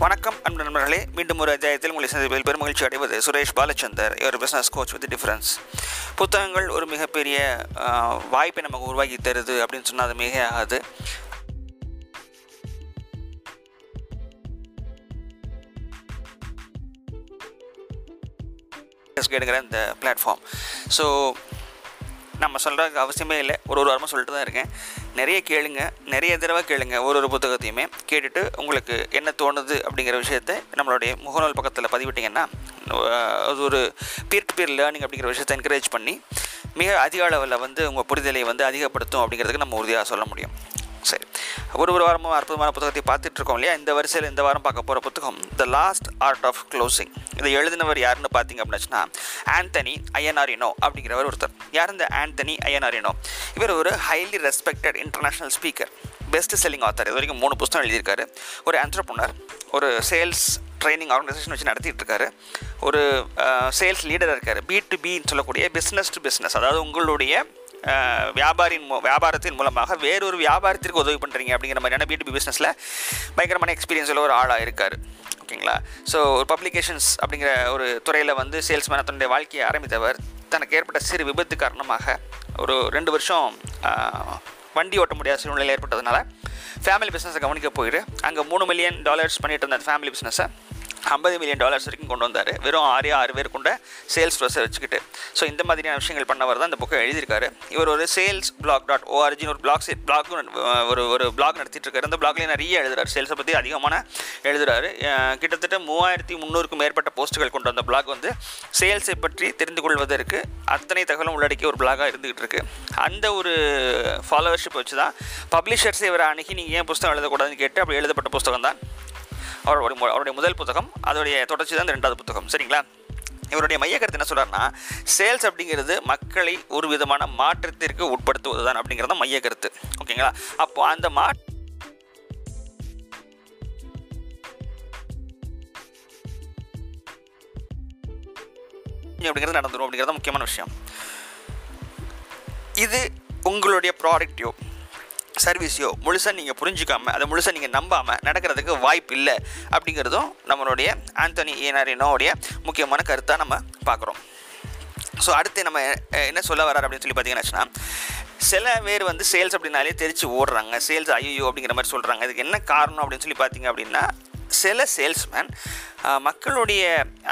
வணக்கம் அன்பு நண்பர்களே. மீண்டும் ஒரு அத்தியாயத்தில் உங்களை சந்திப்பதில் பெருமகிழ்ச்சி அடைவது சுரேஷ் பாலச்சந்தர் ஒரு பிஸ்னஸ் கோச் வித் டிஃப்ரென்ஸ் புத்தகங்கள் ஒரு மிகப்பெரிய வாய்ப்பை நமக்கு உருவாக்கி தருது அப்படின்னு சொன்னால் அது மிக ஆகாது. கேடுங்கிற இந்த பிளாட்ஃபார்ம் ஸோ நம்ம சொல்கிறதுக்கு அவசியமே இல்லை. ஒரு ஒரு வாரமாக சொல்லிட்டு தான் இருக்கேன். நிறைய கேளுங்க நிறைய தடவை கேளுங்க ஒரு ஒரு புத்தகத்தையுமே கேட்டுட்டு உங்களுக்கு என்ன தோணுது அப்படிங்கிற விஷயத்தை நம்மளுடைய முகநூல் பக்கத்தில் பதிவிட்டிங்கன்னா அது ஒரு பீர் டு பீர் லேர்னிங் அப்படிங்கிற விஷயத்தை என்கரேஜ் பண்ணி மிக அதிக அளவில் வந்து உங்கள் புரிதலை வந்து அதிகப்படுத்தும் அப்படிங்கிறதுக்கு நம்ம உறுதியாக சொல்ல முடியும். சரி. ஒரு ஒரு வாரமும் அற்புதமான புத்தகத்தை பார்த்துட்டு இருக்கோம் இல்லையா? இந்த வரிசையில் இந்த வாரம் பார்க்க போகிற புத்தகம் the lost art of closing இதை எழுதினவர் யாருன்னு பார்த்தீங்க அப்படின்னாச்சுன்னா ஆந்தனி ஐஎன்ஆரினோ அப்படிங்கிறவர் ஒருத்தர். யார் இந்த ஆண்டனி ஐஎன்ஆரினோ இவர் ஒரு highly respected international speaker best selling author இது வரைக்கும் மூணு புத்தகம் எழுதியிருக்காரு. ஒரு ஆண்டர்பனர் ஒரு சேல்ஸ் ட்ரைனிங் ஆர்கனைசேஷன் வச்சு நடத்திட்டு இருக்காரு ஒரு சேல்ஸ் லீடராக இருக்கார். பி டு பின்னு சொல்லக்கூடிய பிஸ்னஸ் டு பிஸ்னஸ் அதாவது உங்களுடைய வியாபாரின் மூ வியாபாரத்தின் மூலமாக வேறொரு வியாபாரத்திற்கு உதவி பண்ணுறீங்க அப்படிங்கிற மாதிரியான பிடிபி பிஸ்னஸில் பயங்கரமான எக்ஸ்பீரியன்ஸ் உள்ள ஒரு ஆளாக இருக்கார். ஓகேங்களா? ஸோ ஒரு பப்ளிகேஷன்ஸ் அப்படிங்கிற ஒரு துறையில் வந்து சேல்ஸ்மேன் தன்னுடைய வாழ்க்கையை ஆரம்பித்தவர். தனக்கு ஏற்பட்ட சிறு விபத்து காரணமாக ஒரு ரெண்டு வருஷம் வண்டி ஓட்ட முடியாத சூழ்நிலை ஏற்பட்டதுனால ஃபேமிலி பிஸ்னஸை கவனிக்க போயிட்டு அங்கே மூணு மில்லியன் டாலர்ஸ் பண்ணிட்டு இருந்த ஃபேமிலி பிஸ்னஸை ஐம்பது மில்லியன் டாலர்ஸ் வரைக்கும் கொண்டு வந்தார். வெறும் ஆறே ஆறு பேர் கொண்ட சேல்ஸ் ப்ரெஸ்ஸை வச்சுக்கிட்டு. ஸோ இந்த மாதிரியான விஷயங்கள் பண்ணவர் தான் இந்த புக்கை எழுதியிருக்காரு. இவர் ஒரு சேல்ஸ் பிளாக் டாட் ஓஆர்ஜின்னு ஒரு பிளாக் பிளாக் ஒரு ஒரு பிளாக் நடத்திட்டு இருக்காரு அந்த பிளாக்லேயே நிறைய எழுதுறாரு. சேல்ஸை பற்றி அதிகமான எழுதுறாரு. கிட்டத்தட்ட மூவாயிரத்தி முந்நூறுக்கும் மேற்பட்ட போஸ்ட்டுகள் கொண்டு வந்த பிளாக் வந்து சேல்ஸை பற்றி தெரிந்து கொள்வதற்கு அத்தனை தகவலும் உள்ளடக்கிய ஒரு பிளாகாக இருந்துகிட்டு இருக்கு. அந்த ஒரு ஃபாலோவர்ஷிப் வச்சு தான் பப்ளிஷர்ஸ் இவரை அணுகி நீங்கள் ஏன் புஸ்தகம் எழுதக்கூடாதுன்னு கேட்டு அப்படி எழுதப்பட்ட புஸ்தகம் தான் அவருடைய அவருடைய முதல் புத்தகம் அதோடைய தொடர்ச்சி தான் இந்த ரெண்டாவது புத்தகம். சரிங்களா? இவருடைய மைய கருத்து என்ன சொல்கிறாருன்னா சேல்ஸ் அப்படிங்கிறது மக்களை ஒரு விதமான மாற்றத்திற்கு உட்படுத்துவது தான் அப்படிங்கிறது தான் மைய கருத்து ஓகேங்களா? அப்போ அந்த மா அப்படிங்கிறது நடந்துடும் அப்படிங்கிறது முக்கியமான விஷயம். இது உங்களுடைய ப்ராடக்ட்டையோ சர்வீஸையோ முழுசாக நீங்கள் புரிஞ்சுக்காம அதை முழுசாக நீங்கள் நம்பாமல் நடக்கிறதுக்கு வாய்ப்பு இல்லை அப்படிங்கிறதும் நம்மளுடைய ஆந்தோனி ஏனாரினோடைய முக்கியமான கருத்தாக நம்ம பார்க்குறோம். ஸோ அடுத்து நம்ம என்ன சொல்ல வரார் அப்படின்னு சொல்லி பார்த்தீங்கன்னா சில பேர் வந்து சேல்ஸ் அப்படின்னாலே தெரிச்சு ஓடுறாங்க. சேல்ஸ் ஐயோ அப்படிங்கிற மாதிரி சொல்கிறாங்க இதுக்கு என்ன காரணம் அப்படின்னு சொல்லி பார்த்தீங்க அப்படின்னா சில சேல்ஸ்மேன் மக்களுடைய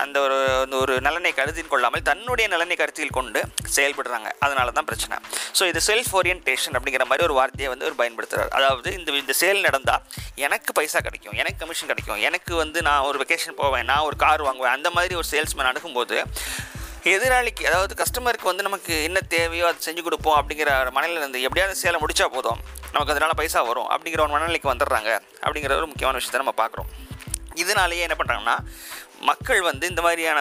அந்த ஒரு அந்த ஒரு நலனை கருத்தில் கொள்ளாமல் தன்னுடைய நலனை கருத்தில் கொண்டு செயல்படுறாங்க. அதனால தான் பிரச்சனை. ஸோ இது செல்ஃப் ஓரியன்டேஷன் அப்படிங்கிற மாதிரி ஒரு வார்த்தையை வந்து அவர் பயன்படுத்துகிறார் அதாவது இந்த இந்த சேல் நடந்தால் எனக்கு பைசா கிடைக்கும் எனக்கு கமிஷன் கிடைக்கும் எனக்கு வந்து நான் ஒரு வெக்கேஷன் போவேன் நான் ஒரு கார் வாங்குவேன் அந்த மாதிரி ஒரு சேல்ஸ்மேன் அணுகும்போது எதிராளிக்கு அதாவது கஸ்டமருக்கு வந்து நமக்கு என்ன தேவையோ அதை செஞ்சு கொடுப்போம் அப்படிங்கிற மனநிலை இருந்து எப்படியாவது சேலை முடித்தா போதும். நமக்கு அதனால் பைசா வரும் அப்படிங்கிற ஒரு மனநிலைக்கு வந்துடுறாங்க. அப்படிங்கிற ஒரு முக்கியமான விஷயத்தை நம்ம பார்க்குறோம். இதனாலேயே என்ன பண்ணுறாங்கன்னா மக்கள் வந்து இந்த மாதிரியான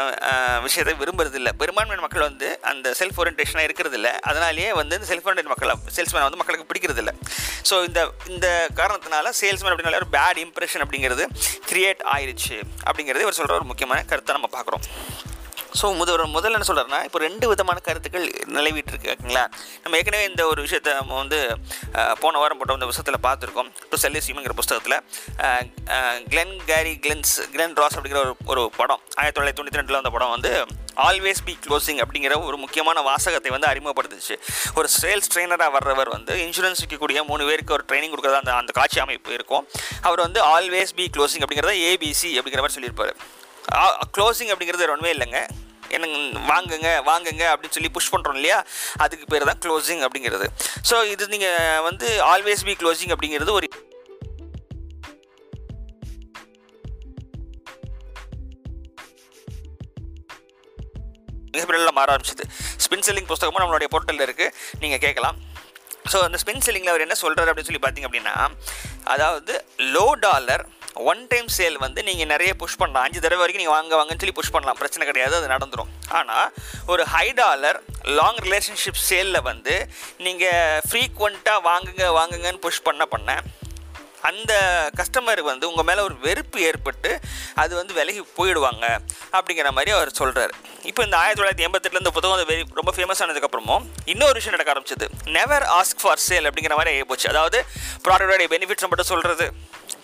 விஷயத்தை விரும்புறதில்ல. பெரும்பான்மையான மக்கள் வந்து அந்த செல்ஃப் ஓரியன்டேஷனாக இருக்கிறதில்ல. அதனாலேயே வந்து இந்த செல்ஃப் ஓரியன்டேட் மக்களை சேல்ஸ்மேன் வந்து மக்களுக்கு பிடிக்கிறதில்ல. ஸோ இந்த இந்த காரணத்தினால சேல்ஸ்மேன் அப்படின்னால ஒரு பேட் இம்ப்ரெஷன் அப்படிங்கிறது கிரியேட் ஆயிடுச்சு அப்படிங்கிறது இவர் சொல்கிற ஒரு முக்கியமான கருத்தை நம்ம பார்க்குறோம். ஸோ முதல் முதல்ல என்ன சொல்கிறாருன்னா இப்போ ரெண்டு விதமான கருத்துக்கள் நிலவிட்டு ஓகேங்களா? நம்ம ஏற்கனவே இந்த ஒரு விஷயத்தை நம்ம வந்து போன வாரம் போட்ட இந்த புத்தகத்தில் பார்த்துருக்கோம். டு செல்லிசியம்ங்கிற புஸ்தகத்தில் Glengarry cleanse Glen Ross அப்படிங்கிற ஒரு ஒரு படம் ஆயிரத்தி தொள்ளாயிரத்தி தொண்ணூற்றி ரெண்டில் அந்த படம் வந்து ஆல்வேஸ் பி க்ளோசிங் அப்படிங்கிற ஒரு முக்கியமான வாசகத்தை வந்து அறிமுகப்படுத்துச்சு. ஒரு சேல்ஸ் ட்ரெயினராக வர்றவர் வந்து இன்சூரன்ஸ் விற்கக்கூடிய மூணு பேருக்கு ஒரு ட்ரைனிங் கொடுக்குறது அந்த அந்த காட்சி அமைப்பு இருக்கும். அவர் வந்து ஆல்வேஸ் பி க்ளோசிங் அப்படிங்கிறத ஏபிசி அப்படிங்கிற மாதிரி சொல்லியிருப்பார். க்ளோசிங் அப்படிங்கிறது ஒன்றுமே இல்லைங்க. எனக்கு வாங்குங்க வாங்குங்க அப்படின்னு சொல்லி புஷ் பண்ணுறோம் இல்லையா? அதுக்கு பேர் தான் க்ளோசிங் அப்படிங்கிறது. ஸோ இது நீங்கள் வந்து ஆல்வேஸ் பி க்ளோசிங் அப்படிங்கிறது ஒரு மிகப்பெரிய மாற ஆரம்பிச்சது. ஸ்பின் செல்லிங் புஸ்தகமும் நம்மளுடைய போர்ட்டலில் இருக்குது நீங்கள் கேட்கலாம். ஸோ அந்த ஸ்பின் செல்லிங்கில் அவர் என்ன சொல்கிறார் அப்படின்னு சொல்லி பார்த்தீங்க அப்படின்னா அதாவது low dollar one time sale வந்து நீங்கள் நிறைய புஷ் பண்ணலாம். அஞ்சு தடவை வரைக்கும் நீங்கள் வாங்க வாங்கன்னு சொல்லி புஷ் பண்ணலாம். பிரச்சனை கிடையாது அது நடந்துடும் ஆனால் ஒரு ஹை டாலர் லாங் ரிலேஷன்ஷிப் சேலில் வந்து நீங்கள் ஃப்ரீக்வெண்ட்டாக வாங்குங்க வாங்குங்கன்னு புஷ் பண்ண பண்ண அந்த கஸ்டமர் வந்து உங்கள் மேலே ஒரு வெறுப்பு ஏற்பட்டு அது வந்து விலகி போயிடுவாங்க அப்படிங்கிற மாதிரி அவர் சொல்கிறார் இப்போ இந்த ஆயிரத்தி தொள்ளாயிரத்தி எண்பத்தெட்டில் இந்த புத்தகம் வந்து வெரி ரொம்ப ஃபேமஸ் ஆனதுக்கப்புறமும் இன்னொரு விஷயம் நடக்க ஆரம்பிச்சது. நெவர் ஆஸ்க் ஃபார் சேல் அப்படிங்கிற மாதிரி ஆகி போச்சு. அதாவது ப்ராடக்டோடைய பெனிஃபிட்ஸை மட்டும் சொல்கிறது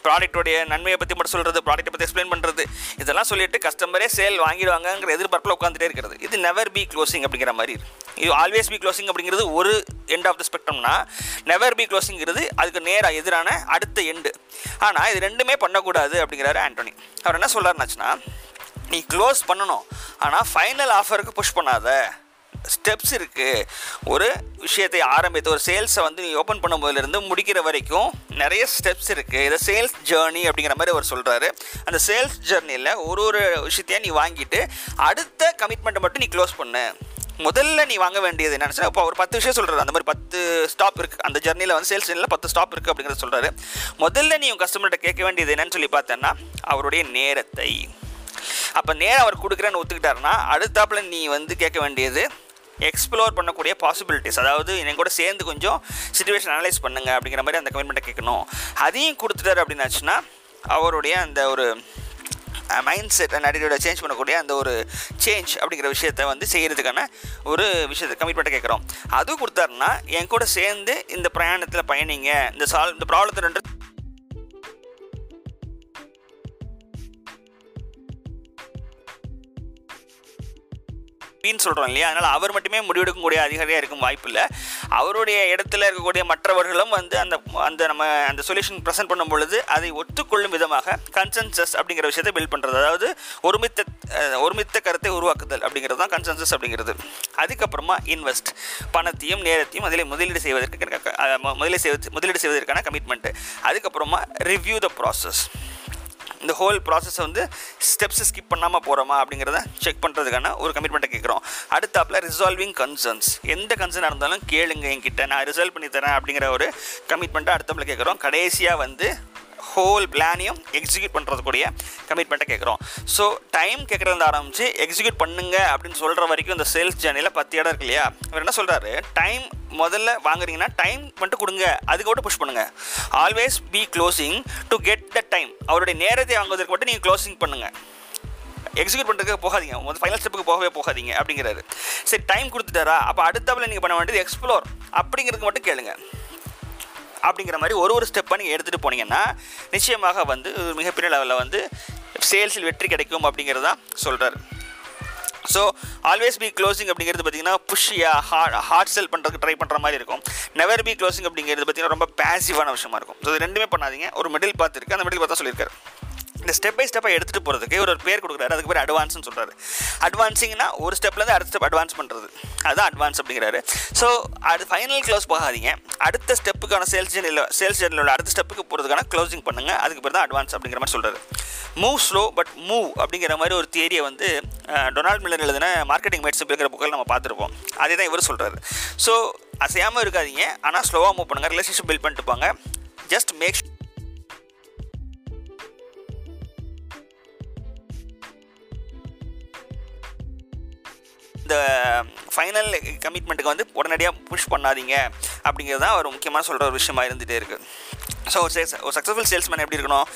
ப்ராடக்ட்டோடைய நன்மையை பற்றி மட்டும் சொல்கிறது ப்ராடக்ட்டை பற்றி எக்ஸ்பிளைன் பண்ணுறது இதெல்லாம் சொல்லிட்டு கஸ்டமரே சேல் வாங்கிடுவாங்கங்கிற எதிர்பார்ப்பில் உட்காந்துட்டே இருக்கிறது. இது நெவர் பி க்ளோசிங் அப்படிங்கிற மாதிரி இது ஆல்வேஸ் பி க்ளோசிங் அப்படிங்கிறது ஒரு எண்ட் ஆஃப் த ஸ்பெக்ட்ரம்னா நெவர் பி க்ளோசிங்கிறது அதுக்கு நேராக எதிரான அடுத்த எண்டு ஆனால் இது ரெண்டுமே பண்ணக்கூடாது அப்படிங்கிறாரு ஆண்டோனி. அவர் என்ன சொல்கிறாருனாச்சுன்னா நீ க்ளோஸ் பண்ணணும் ஆனால் ஃபைனல் ஆஃபருக்கு புஷ் பண்ணாத. ஸ்டெப்ஸ் இருக்குது ஒரு விஷயத்தை ஆரம்பித்து ஒரு சேல்ஸை வந்து நீ ஓப்பன் பண்ணும்போதுலேருந்து முடிக்கிற வரைக்கும் நிறைய ஸ்டெப்ஸ் இருக்குது இதை சேல்ஸ் ஜேர்னி அப்படிங்கிற மாதிரி அவர் சொல்கிறாரு அந்த சேல்ஸ் ஜேர்னியில் ஒரு ஒரு விஷயத்தையும் நீ வாங்கிட்டு அடுத்த கமிட்மெண்ட்டை மட்டும் நீ க்ளோஸ் பண்ணு. முதல்ல நீ வாங்க வேண்டியது என்னன்னு இப்போ ஒரு பத்து விஷயம் சொல்கிறாரு அந்த மாதிரி பத்து ஸ்டாப் இருக்குது அந்த ஜர்னியில் வந்து சேல்ஸ் ஜர்னியில் பத்து ஸ்டாப் இருக்குது அப்படிங்கிறத சொல்கிறாரு முதல்ல நீ உன் கஸ்டமர்கிட்ட கேட்க வேண்டியது என்னன்னு சொல்லி பார்த்தேன்னா அவருடைய நேரத்தை. அப்போ நேரம் அவர் கொடுக்குறேன்னு ஒத்துக்கிட்டாருன்னா அடுத்தாப்புல நீ வந்து கேட்க வேண்டியது எக்ஸ்ப்ளோர் பண்ணக்கூடிய பாசிபிலிட்டிஸ் அதாவது என் கூட சேர்ந்து கொஞ்சம் சுச்சுவேஷன் அனலைஸ் பண்ணுங்க அப்படிங்கிற மாதிரி அந்த கமிட்மெண்ட்டை கேட்கணும். அதையும் கொடுத்துட்டாரு அப்படின்னாச்சுன்னா அவருடைய அந்த ஒரு மைண்ட் செட் அண்ட் அடியோட சேஞ்ச் பண்ணக்கூடிய அந்த ஒரு சேஞ்ச் அப்படிங்கிற விஷயத்த வந்து செய்கிறதுக்கான ஒரு விஷயத்தை கமிட்மெண்ட்டை கேட்குறோம். அதுவும் கொடுத்தாருன்னா என் கூட சேர்ந்து இந்த பிரயாணத்தில் பயணிங்க இந்த சால் இந்த ப்ராப்ளத்தை பின்னு சொல்கிறோம் இல்லையா? அதனால் அவர் மட்டுமே முடிவெடுக்கக்கூடிய அதிகாரியாக இருக்கும் வாய்ப்பு இல்லை அவருடைய இடத்துல இருக்கக்கூடிய மற்றவர்களும் வந்து அந்த அந்த நம்ம அந்த சொல்யூஷன் ப்ரெசென்ட் பண்ணும் பொழுது அதை ஒத்துக்கொள்ளும் விதமாக கன்சென்சஸ் அப்படிங்கிற விஷயத்தை பில்ட் பண்ணுறது அதாவது ஒருமித்த ஒருமித்த கருத்தை உருவாக்குதல் அப்படிங்கிறது தான் கன்சென்சஸ் அப்படிங்கிறது. அதுக்கப்புறமா இன்வெஸ்ட் பணத்தையும் நேரத்தையும் அதில் முதலீடு செய்வதற்கு முதலீடு செய்வது முதலீடு செய்வதற்கான கமிட்மெண்ட்டு அதுக்கப்புறமா ரிவ்யூ த ப்ராசஸ் இந்த ஹோல் ப்ராசஸை வந்து ஸ்டெப்ஸை ஸ்கிப் பண்ணாமல் போகிறோமா அப்படிங்கிறத செக் பண்ணுறதுக்கான ஒரு கமிட்மெண்ட்டை கேட்குறோம் அடுத்தாப்பில் ரிசால்விங் கன்சர்ன்ஸ் எந்த கன்சர்னாக இருந்தாலும் கேளுங்க என்கிட்ட. நான் ரிசால்வ் பண்ணி தரேன் அப்படிங்கிற ஒரு கமிட்மெண்ட்டை அடுத்தப்பில் கேட்குறோம் கடைசியாக வந்து ஹோல் பிளானையும் எக்ஸிக்யூட் பண்ணுறதுக்கூடிய கமிட்மெண்ட்டை கேட்குறோம் ஸோ டைம் கேட்குறது ஆரம்பித்து எக்ஸிக்யூட் பண்ணுங்க அப்படின்னு சொல்கிற வரைக்கும் இந்த சேல்ஸ் ஜேர்னியில் பத்து இடம் இருக்கு இல்லையா? அவர் என்ன சொல்கிறாரு டைம் முதல்ல வாங்குறீங்கன்னா டைம் மட்டும் கொடுங்க. அதுக்கப்புறம் புஷ் பண்ணுங்கள் always be closing to get the time அவருடைய நேரத்தை வாங்குவதற்கு மட்டும் நீங்கள் க்ளோசிங் பண்ணுங்கள் எக்ஸிக்யூட் பண்ணுறதுக்கு போகாதீங்க. வந்து ஃபைனல் ஸ்டெப்புக்கு போகவே போகாதீங்க அப்படிங்கிறாரு. சரி டைம் கொடுத்துட்டாரா? அப்போ அடுத்தவளை நீங்கள் பண்ண வேண்டியது எக்ஸ்ப்ளோர் அப்படிங்கிறதுக்கு மட்டும் கேளுங்கள் அப்படிங்கிற மாதிரி ஒரு ஒரு ஸ்டெப்பை நீங்கள் எடுத்துகிட்டு போனீங்கன்னா நிச்சயமாக வந்து மிகப்பெரிய லெவலில் வந்து சேல்ஸில் வெற்றி கிடைக்கும் அப்படிங்கிறது தான் சொல்கிறார் ஸோ ஆல்வேஸ் பி க்ளோசிங் அப்படிங்கிறது பார்த்தீங்கன்னா புஷ்ஷியாக ஹார்ட் ஹார்ட் செல் பண்ணுறதுக்கு ட்ரை பண்ணுற மாதிரி இருக்கும். நெவர் பி க்ளோசிங் அப்படிங்கிறது பார்த்தீங்கன்னா ரொம்ப பேசிவான விஷயமா இருக்கும். ஸோ இது ரெண்டுமே பண்ணாதீங்க. ஒரு மிடில் பார்த்துருக்கு அந்த மிடில் பார்த்தா சொல்லியிருக்காரு. இந்த ஸ்டெப் பை ஸ்டெப்பாக எடுத்துகிட்டு போகிறதுக்கு ஒரு பேர் கொடுக்குறாரு. அதுக்கு பேர் அட்வான்ஸ்னு சொல்கிறாரு அட்வான்ஸிங்னா ஒரு ஸ்டெப்லேருந்து அடுத்த ஸ்டெப் அட்வான்ஸ் பண்ணுறது அதுதான் அட்வான்ஸ் அப்படிங்கிறாரு. ஸோ அது ஃபைனல் க்ளோஸ் போகாதீங்க. அடுத்த ஸ்டெப்புக்கான சேல்ஸ் ஜெர்னியில் சேல்ஸ் ஜெர்னியில் உள்ள அடுத்த ஸ்டெப்புக்கு போகிறதுக்கான க்ளோசிங் பண்ணுங்கள் அதுக்கு பேர் தான் அட்வான்ஸ் அப்படிங்கிற மாதிரி சொல்கிறாரு மூவ் ஸ்லோ பட் மூவ் அப்படிங்கிற மாதிரி ஒரு தியரியை வந்து டொனால்ட் மில்லர் எழுதின மார்க்கெட்டிங் மேட்ஸ் இருக்கிற புக்கில் நம்ம பார்த்துருப்போம். அதே தான் இவர் சொல்கிறாரு ஸோ அசையாமல் இருக்காதீங்க. ஆனால் ஸ்லோவாக மூவ் பண்ணுங்கள் ரிலேஷன்ஷிப் பில்ட் பண்ணிட்டு போங்க. ஜஸ்ட் மேக் ஃபைனல் கமிட்மெண்ட்டுக்கு வந்து உடனடியாக புஷ் பண்ணாதீங்க. அப்படிங்கிறது தான் ஒரு முக்கியமான சொல்கிற ஒரு விஷயமா இருந்துகிட்டே இருக்குது ஸோ ஒரு சேல்ஸ் ஒரு சக்ஸஸ்ஃபுல் சேல்ஸ்மேன் எப்படி இருக்கணும்?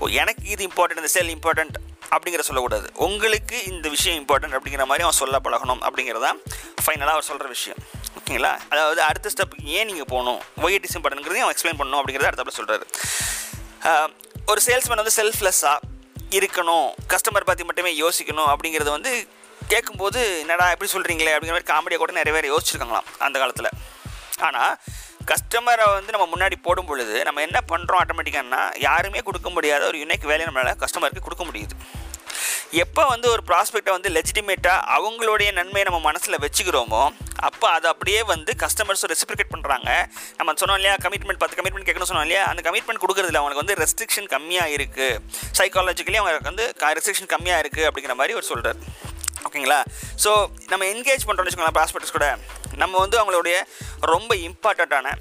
ஓ எனக்கு இது இம்பார்ட்டன்ட் இந்த சேல் இம்பார்ட்டன்ட் அப்படிங்கிற சொல்லக்கூடாது. உங்களுக்கு இந்த விஷயம் இம்பார்ட்டன்ட் அப்படிங்கிற மாதிரி அவன் சொல்ல பழகணும் அப்படிங்கிறதான் ஃபைனலாக அவர் சொல்கிற விஷயம். ஓகேங்களா? அதாவது அடுத்த ஸ்டெப்புக்கு ஏன் நீங்கள் போகணும்? ஒய் இட் இஸ் இம்பார்ட்டன்ங்கிறதையும் அவன் எக்ஸ்பிளைன் பண்ணணும் அப்படிங்கிறத அடுத்தப்பல சொல்கிறாரு ஒரு சேல்ஸ்மேன் வந்து செல்ஃப்லெஸ்ஸாக இருக்கணும். கஸ்டமர் பற்றி மட்டுமே யோசிக்கணும் அப்படிங்கிறது வந்து கேட்கும்போது என்னடா எப்படி சொல்கிறீங்களே அப்படிங்கிற மாதிரி காமெடியை கூட நிறைய பேர் யோசிச்சிருக்காங்களாம் அந்த காலத்தில். ஆனால் கஸ்டமரை வந்து நம்ம முன்னாடி போடும் பொழுது நம்ம என்ன பண்ணுறோம் ஆட்டோமேட்டிக்கானா யாருமே கொடுக்க முடியாத ஒரு யுனைக் வேலையை நம்மளால் கஸ்டமருக்கு கொடுக்க முடியுது. எப்போ வந்து ஒரு ப்ராஸ்பெக்டை வந்து லெஜிட்டிமேட்டாக அவங்களுடைய நன்மையை நம்ம மனசில் வச்சுக்கிறோமோ அப்போ அதை அப்படியே வந்து கஸ்டமர்ஸும் ரெசிப்ரிகேட் பண்ணுறாங்க நம்ம சொன்னோம் இல்லையா கமிட்மெண்ட் பத்து கமிட்மெண்ட் கேட்கணும் சொன்னோம் இல்லையா அந்த கமிட்மெண்ட் கொடுக்குறதுல அவங்களுக்கு வந்து ரெஸ்ட்ரிக்ஷன் கம்மியாக இருக்குது சைக்காலஜிக்கலி அவங்களுக்கு வந்து ரெஸ்ட்ரிக்ஷன் கம்மியாக இருக்குது அப்படிங்கிற மாதிரி அவர் சொல்கிறார் ஓகேங்களா? ஸோ நம்ம என்கேஜ் பண்ணுறோம்னு வச்சுக்கோங்களேன் ப்ராஸ்பெக்டர்ஸ் கூட நம்ம வந்து அவங்களுடைய ரொம்ப இம்பார்ட்டண்ட்டான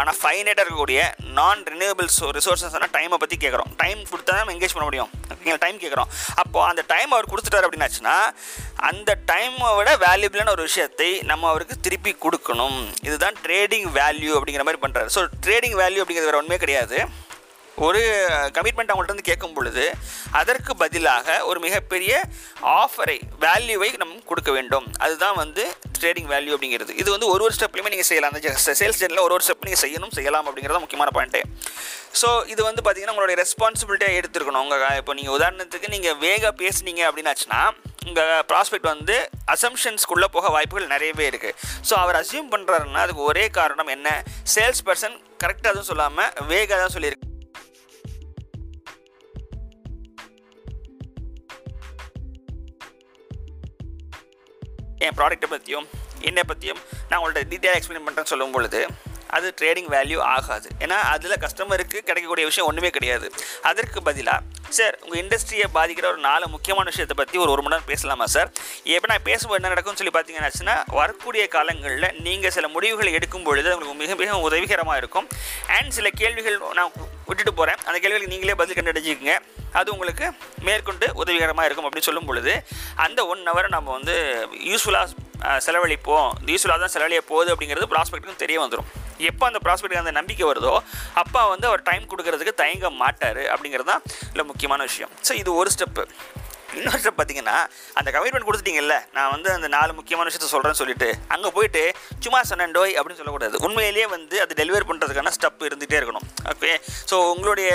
ஆனால் ஃபைனேட்டாக இருக்கக்கூடிய நான் ரினியூவபிள்ஸ் ரிசோர்ஸஸ்னால் டைமை பற்றி கேட்குறோம் டைம் கொடுத்தா தான் நம்ம என்கேஜ் பண்ண முடியும். ஓகேங்களா? டைம் கேட்குறோம் அப்போது அந்த டைம் அவர் கொடுத்துட்டாரு அப்படின்னாச்சுன்னா அந்த டைமை விட வேல்யூபிளான ஒரு விஷயத்தை நம்ம அவருக்கு திருப்பி கொடுக்கணும். இதுதான் ட்ரேடிங் வேல்யூ அப்படிங்கிற மாதிரி பண்ணுறாரு ஸோ ட்ரேடிங் வேல்யூ அப்படிங்கிறது வேறு ஒன்றுமே கிடையாது. ஒரு கமிட்மெண்ட் அவங்கள்ட்ட இருந்து கேட்கும் பொழுது அதற்கு பதிலாக ஒரு மிகப்பெரிய ஆஃபரை வேல்யூவை நம்ம கொடுக்க வேண்டும். அதுதான் வந்து ட்ரேடிங் வேல்யூ அப்படிங்கிறது. இது வந்து ஒரு ஒரு ஸ்டெப்லையுமே நீங்கள் செய்யலாம். அந்த சேல்ஸ் ஜெர்னில் ஒரு ஒரு ஸ்டெப் நீங்கள் செய்யணும் செய்யலாம் அப்படிங்கிறது முக்கியமான பாயிண்ட்டு ஸோ இது வந்து பார்த்தீங்கன்னா உங்களுடைய ரெஸ்பான்சிபிலிட்டியாக எடுத்துருக்கணும். உங்கள் இப்போ நீங்கள் உதாரணத்துக்கு நீங்கள் வேக பேசுனீங்க அப்படின்னாச்சுன்னா உங்கள் ப்ராஸ்பெக்ட் வந்து அசம்ஷன்ஸ்குள்ளே போக வாய்ப்புகள் நிறையவே இருக்குது ஸோ அவர் அசியூம் பண்ணுறாருன்னா அதுக்கு ஒரே காரணம் என்ன? சேல்ஸ் பர்சன் கரெக்டாக எதுவும் சொல்லாமல் வேகாக தான் சொல்லியிருக்கு. என் ப்ராடக்ட்டை பற்றியும் என்னை பற்றியும் நான் உங்கள்கிட்ட டீட்டெயில் எக்ஸ்பிளைன் பண்ணுறேன்னு சொல்லும் பொழுது அது ட்ரேடிங் வேல்யூ ஆகாது. ஏன்னா அதில் கஸ்டமருக்கு கிடைக்கக்கூடிய விஷயம் ஒன்றுமே கிடையாது. அதற்கு பதிலாக சார் உங்கள் இண்டஸ்ட்ரியை பாதிக்கிற ஒரு நாலு முக்கியமான விஷயத்தை பற்றி ஒரு ஒரு மணி நேரம் பேசலாமா சார் எப்போ நான் பேசும்போது என்ன நடக்கும்னு சொல்லி பார்த்தீங்கன்னாச்சுன்னா வரக்கூடிய காலங்களில் நீங்கள் சில முடிவுகளை எடுக்கும் பொழுது உங்களுக்கு மிக மிக உதவிகரமாக இருக்கும். அண்ட் சில கேள்விகள் நான் விட்டுட்டு போகிறேன் அந்த கேள்விகளுக்கு நீங்களே பதில் கண்டுபிடிச்சிக்கங்க அது உங்களுக்கு மேற்கொண்டு உதவிகரமாக இருக்கும் அப்படின்னு சொல்லும் பொழுது அந்த ஒன் ஹவரை நம்ம வந்து யூஸ்ஃபுல்லாக செலவழிப்போம். யூஸ்ஃபுல்லாக தான் செலவழிய போகுது அப்படிங்கிறது ப்ராஸ்பெக்ட்டுக்கும் தெரிய வந்துடும் எப்போ அந்த ப்ராஸ்பெக்ட்டுக்கு அந்த நம்பிக்கை வருதோ அப்போ வந்து அவர் டைம் கொடுக்கறதுக்கு தயங்க மாட்டார் அப்படிங்கிறது தான் இல்லை முக்கியமான விஷயம். ஸோ இது ஒரு ஸ்டெப்பு இன்னொரு ஸ்டெப் பார்த்தீங்கன்னா அந்த கமிட்மெண்ட் கொடுத்துட்டீங்கல்ல நான் வந்து அந்த நாலு முக்கியமான விஷயத்த சொல்கிறேன்னு சொல்லிட்டு அங்கே போயிட்டு சும்மா சொன்னேன்டோய் அப்படின்னு சொல்லக்கூடாது. உண்மையிலேயே வந்து அது டெலிவரி பண்ணுறதுக்கான ஸ்டெப் இருந்துகிட்டே இருக்கணும். ஓகே ஸோ உங்களுடைய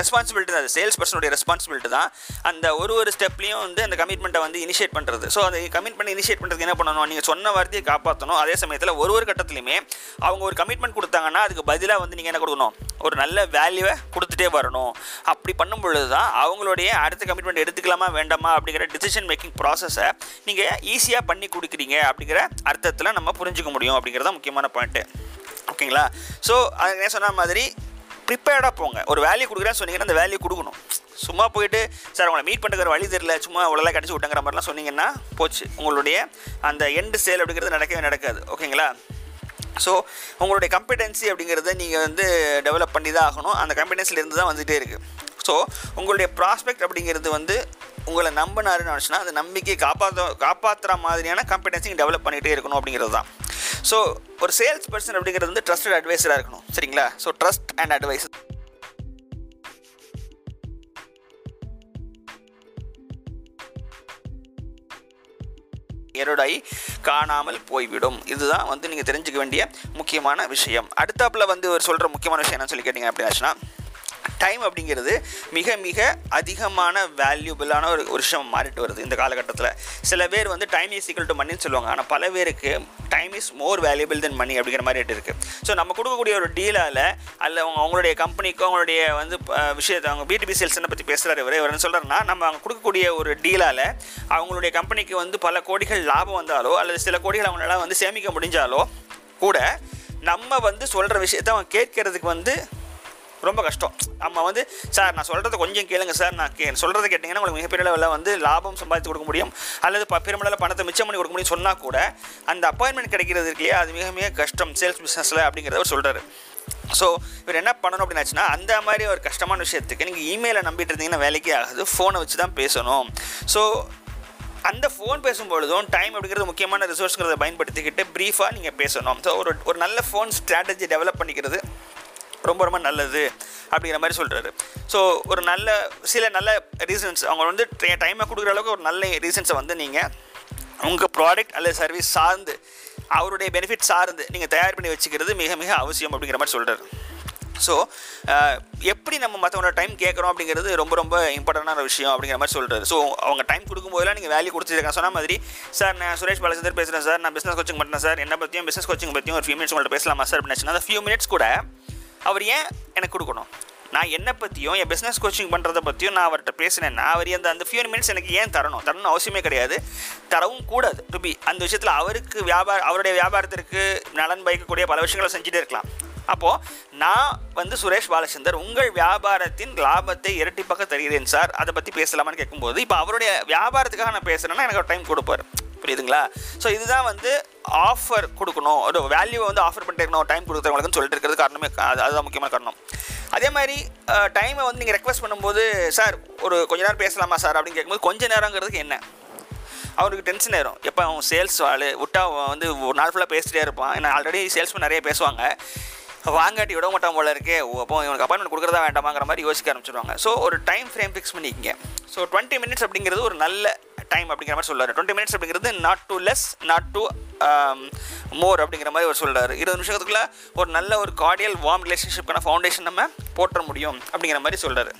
ரெஸ்பான்சிபிலிட்டி தான். அது சேல்ஸ் பர்சனுடைய ரெஸ்பான்சிபிலிட்டி தான். அந்த ஒரு ஒரு ஸ்டெப்லையும் வந்து அந்த கமிட்மெண்ட்டை வந்து இனிஷியேட் பண்ணுறது ஸோ அந்த கமிட்மெண்ட் இனிஷியேட் பண்ணுறதுக்கு என்ன பண்ணணும் நீங்கள் சொன்ன வார்த்தையை காப்பாற்றணும் அதே சமயத்தில் ஒரு ஒரு கட்டத்துலையுமே அவங்க ஒரு கமிட்மெண்ட் கொடுத்தாங்கன்னா அதுக்கு பதிலாக வந்து நீங்கள் என்ன கொடுக்கணும்? ஒரு நல்ல வேல்யூவை கொடுத்துட்டே வரணும். அப்படி பண்ணும் பொழுது தான் அவங்களுடைய அடுத்த கமிட்மெண்ட் எடுத்துக்கலாமா வேண்டாமா அப்படிங்கிற டிசிஷன் மேக்கிங் ப்ராசஸை நீங்கள் ஈஸியாக பண்ணி கொடுக்குறீங்க அப்படிங்கிற அர்த்தத்தில் நம்ம புரிஞ்சுக்க முடியும் அப்படிங்கிறது தான் முக்கியமான பாயிண்ட்டு ஓகேங்களா? ஸோ அது என்ன சொன்ன மாதிரி ப்ரிப்பேர்டாக போங்க. ஒரு வேல்யூ கொடுக்குறேன்னு சொன்னீங்கன்னா அந்த வேல்யூ கொடுக்கணும். சும்மா போயிட்டு சார் உங்களை மீட் பண்ணுற வழி தெரியல. சும்மா அவ்வளோலாம் கிடச்சி விட்டங்கிற மாதிரிலாம் சொன்னீங்கன்னா போச்சு. உங்களுடைய அந்த எண்டு சேல் அப்படிங்கிறது நடக்கவே நடக்காது. ஓகேங்களா? ஸோ உங்களுடைய கம்பெட்டன்சி அப்படிங்கிறத நீங்கள் வந்து டெவலப் பண்ணி தான் ஆகணும். அந்த கம்பெட்டன்சிலேருந்து தான் வந்துகிட்டே இருக்குது ஸோ உங்களுடைய ப்ராஸ்பெக்ட் அப்படிங்கிறது வந்து உங்களை நம்பினாருன்னு நினச்சினா அந்த நம்பிக்கையை காப்பாற்ற காப்பாற்றுற மாதிரியான காம்படன்ஸையும் டெவலப் பண்ணிகிட்டே இருக்கணும் அப்படிங்கிறது தான். ஸோ ஒரு சேல்ஸ் பர்சன் அப்படிங்கிறது வந்து ட்ரஸ்டட் அட்வைஸராக இருக்கணும். சரிங்களா? ஸோ ட்ரஸ்ட் அண்ட் அட்வைஸ் எரோடாயி காணாமல் போய்விடும். இதுதான் வந்து நீங்கள் தெரிஞ்சுக்க வேண்டிய முக்கியமான விஷயம். அடுத்தாப்பில் வந்து ஒரு சொல்கிற முக்கியமான விஷயம் என்ன சொல்லி கேட்டிங்க அப்படின்னாச்சுன்னா டைம் அப்படிங்கிறது மிக மிக அதிகமான வேல்யூபிளான ஒரு ஒரு விஷயம் மாறிட்டு வருது இந்த காலகட்டத்தில். சில பேர் வந்து டைம் இஸ் ஈக்குவல் டு மணின்னு சொல்லுவாங்க. ஆனால் பல பேருக்கு time is more valuable than money அப்படிங்கிற மாதிரி இருக்குது ஸோ நம்ம கொடுக்கக்கூடிய ஒரு டீலால் அல்ல அவங்க அவங்களுடைய கம்பெனிக்கும் அவங்களுடைய வந்து விஷயத்தை அவங்க பிடிபி சேல்ஸ்னை பற்றி பேசுகிறாரு இவர். இவர் என்ன சொல்கிறாருன்னா நம்ம அவங்க கொடுக்கக்கூடிய ஒரு டீலால் அவங்களுடைய கம்பெனிக்கு வந்து பல கோடிகள் லாபம் வந்தாலோ அல்லது சில கோடிகள் அவங்களால வந்து சேமிக்க முடிஞ்சாலோ கூட நம்ம வந்து சொல்கிற விஷயத்தை அவங்க கேட்கறதுக்கு வந்து ரொம்ப கஷ்டம். நம்ம வந்து சார் நான் சொல்கிறத கொஞ்சம் கேளுங்க சார். நான் கே சொல்கிறது கேட்டிங்கன்னா உங்களுக்கு மிகப்பெரிய அளவில் வந்து லாபம் சம்பாதித்து கொடுக்க முடியும். அல்லது பெருமளவில் பணத்தை மிச்சம் பண்ணி கொடுக்க முடியும் சொன்னால் கூட அந்த அப்பாயின்மெண்ட் கிடைக்கிறது இருக்கு இல்லையா? அது மிக மிக கஷ்டம் சேல்ஸ் பிஸ்னஸில் அப்படிங்கிறத சொல்கிறார் சொல்கிறாரு ஸோ இவர் என்ன பண்ணணும் அப்படின்னாச்சுன்னா அந்த மாதிரி ஒரு கஷ்டமான விஷயத்துக்கு நீங்கள் இமெயிலை நம்பிட்டு இருந்தீங்கன்னா வேலைக்கே ஆகுது. ஃபோனை வச்சு தான் பேசணும். ஸோ அந்த ஃபோன் பேசும்பொழுதும் டைம் அப்படிங்கிறது முக்கியமான ரிசோர்ஸுங்கிறத பயன்படுத்திக்கிட்டு ப்ரீஃபாக நீங்கள் பேசணும். ஸோ ஒரு ஒரு நல்ல ஃபோன் ஸ்ட்ராட்டஜி டெவலப் பண்ணிக்கிறது ரொம்ப ரொம்ப நல்லது அப்படிங்கிற மாதிரி சொல்கிறாரு ஸோ ஒரு நல்ல சில நல்ல ரீசன்ஸ் அவங்க வந்து டைமை கொடுக்குற அளவுக்கு ஒரு நல்ல ரீசன்ஸை வந்து நீங்கள் உங்கள் ப்ராடக்ட் அல்லது சர்வீஸ் சார்ந்து அவருடைய பெனிஃபிட் சார்ந்து நீங்கள் தயார் பண்ணி வச்சுக்கிறது மிக மிக அவசியம் அப்படிங்கிற மாதிரி சொல்கிறாரு ஸோ எப்படி நம்ம மற்றவங்களோட டைம் கேட்குறோம் அப்படிங்கிறது ரொம்ப ரொம்ப இம்பார்ட்டண்டான விஷயம் அப்படிங்கிற மாதிரி சொல்கிறது ஸோ அவங்க டைம் கொடுக்கும்போதெல்லாம் நீங்கள் வேல்யூ கொடுத்துருக்காங்க சொன்ன மாதிரி சார் நான் சுரேஷ் பாலச்சந்தர் பேசுகிறேன் சார். நான் பிஸ்னஸ் கோச்சிங் பண்ணுறேன் சார். என்ன பற்றியும் பிஸ்னஸ் கோச்சிங் பற்றியும் ஒரு ஃபியூ மினிட்ஸ் உங்கள்கிட்ட பேசலாமா சார்? அப்படின்னு அந்த ஃபியூ மினிட்ஸ் கூட அவர் ஏன் எனக்கு கொடுக்கணும்? நான் என்னை பற்றியும் என் பிஸ்னஸ் கோச்சிங் பண்ணுறதை பற்றியும் நான் அவர்கிட்ட பேசினேன்னா அவர் அந்த அந்த ஃபியூ மினிட்ஸ் எனக்கு ஏன் தரணும்? தரணும்னு அவசியமே கிடையாது. தரவும் கூடாது. டு பி அந்த விஷயத்தில் அவருக்கு வியாபார அவருடைய வியாபாரத்திற்கு நலன் பயக்கக்கூடிய பல விஷயங்களை செஞ்சுட்டே இருக்கலாம். அப்போது நான் வந்து சுரேஷ் பாலச்சந்தர் உங்கள் வியாபாரத்தின் லாபத்தை இரட்டிப்பாக தருகிறேன் சார். அதை பற்றி பேசலாமான்னு கேட்கும்போது இப்போ அவருடைய வியாபாரத்துக்காக நான் பேசுகிறேன்னா எனக்கு ஒரு டைம் கொடுப்பாரு. புரியுதுங்களா? ஸோ இதுதான் வந்து ஆஃபர் கொடுக்கணும். ஒரு வேல்யூவை வந்து ஆஃபர் பண்ணிருக்கணும் டைம் கொடுக்குறவங்களுக்குன்னு சொல்லிட்டு இருக்கிறது காரணமே அது அதுதான் முக்கியமான காரணம். அதே மாதிரி டைமை வந்து நீங்கள் ரெக்வஸ்ட் பண்ணும்போது சார் ஒரு கொஞ்ச நேரம் பேசலாமா சார்? அப்படின்னு கேட்கும்போது கொஞ்ச நேரங்கிறதுக்கு என்ன? அவருக்கு டென்ஷன் ஆயிரும் எப்போ அவன் சேல்ஸ் ஆள்? விட்டா அவன் வந்து ஒரு நாள் ஃபுல்லாக பேசிட்டே இருப்பான். ஏன்னா ஆல்ரெடி சேல்ஸ்மேன் நிறைய பேசுவாங்க. வாங்காட்டி விட மாட்டான் போல இருக்கே. அப்போ இவனுக்கு அப்பாயின்மெண்ட் கொடுக்குறதா வேண்டாமாங்கிற மாதிரி யோசிக்க ஆரம்பிச்சிருவாங்க. ஸோ ஒரு டைம் ஃப்ரேம் ஃபிக்ஸ் பண்ணிக்கிங்க. ஸோ டுவெண்ட்டி மினிட்ஸ் அப்படிங்கிறது ஒரு நல்ல டைம் அப்படிங்கிற மாதிரி சொல்கிறார் டுவெண்ட்டி மினிட்ஸ் அப்படிங்கிறது not to less not to more அப்படிங்கிற மாதிரி அவர் சொல்கிறார் இருபது நிமிஷத்துக்குள்ளே ஒரு நல்ல ஒரு கார்டியல் வார்ம் ரிலேஷன்ஷிப்கான ஃபவுண்டேஷன் நம்ம போட்டுற முடியும் அப்படிங்கிற மாதிரி சொல்கிறாரு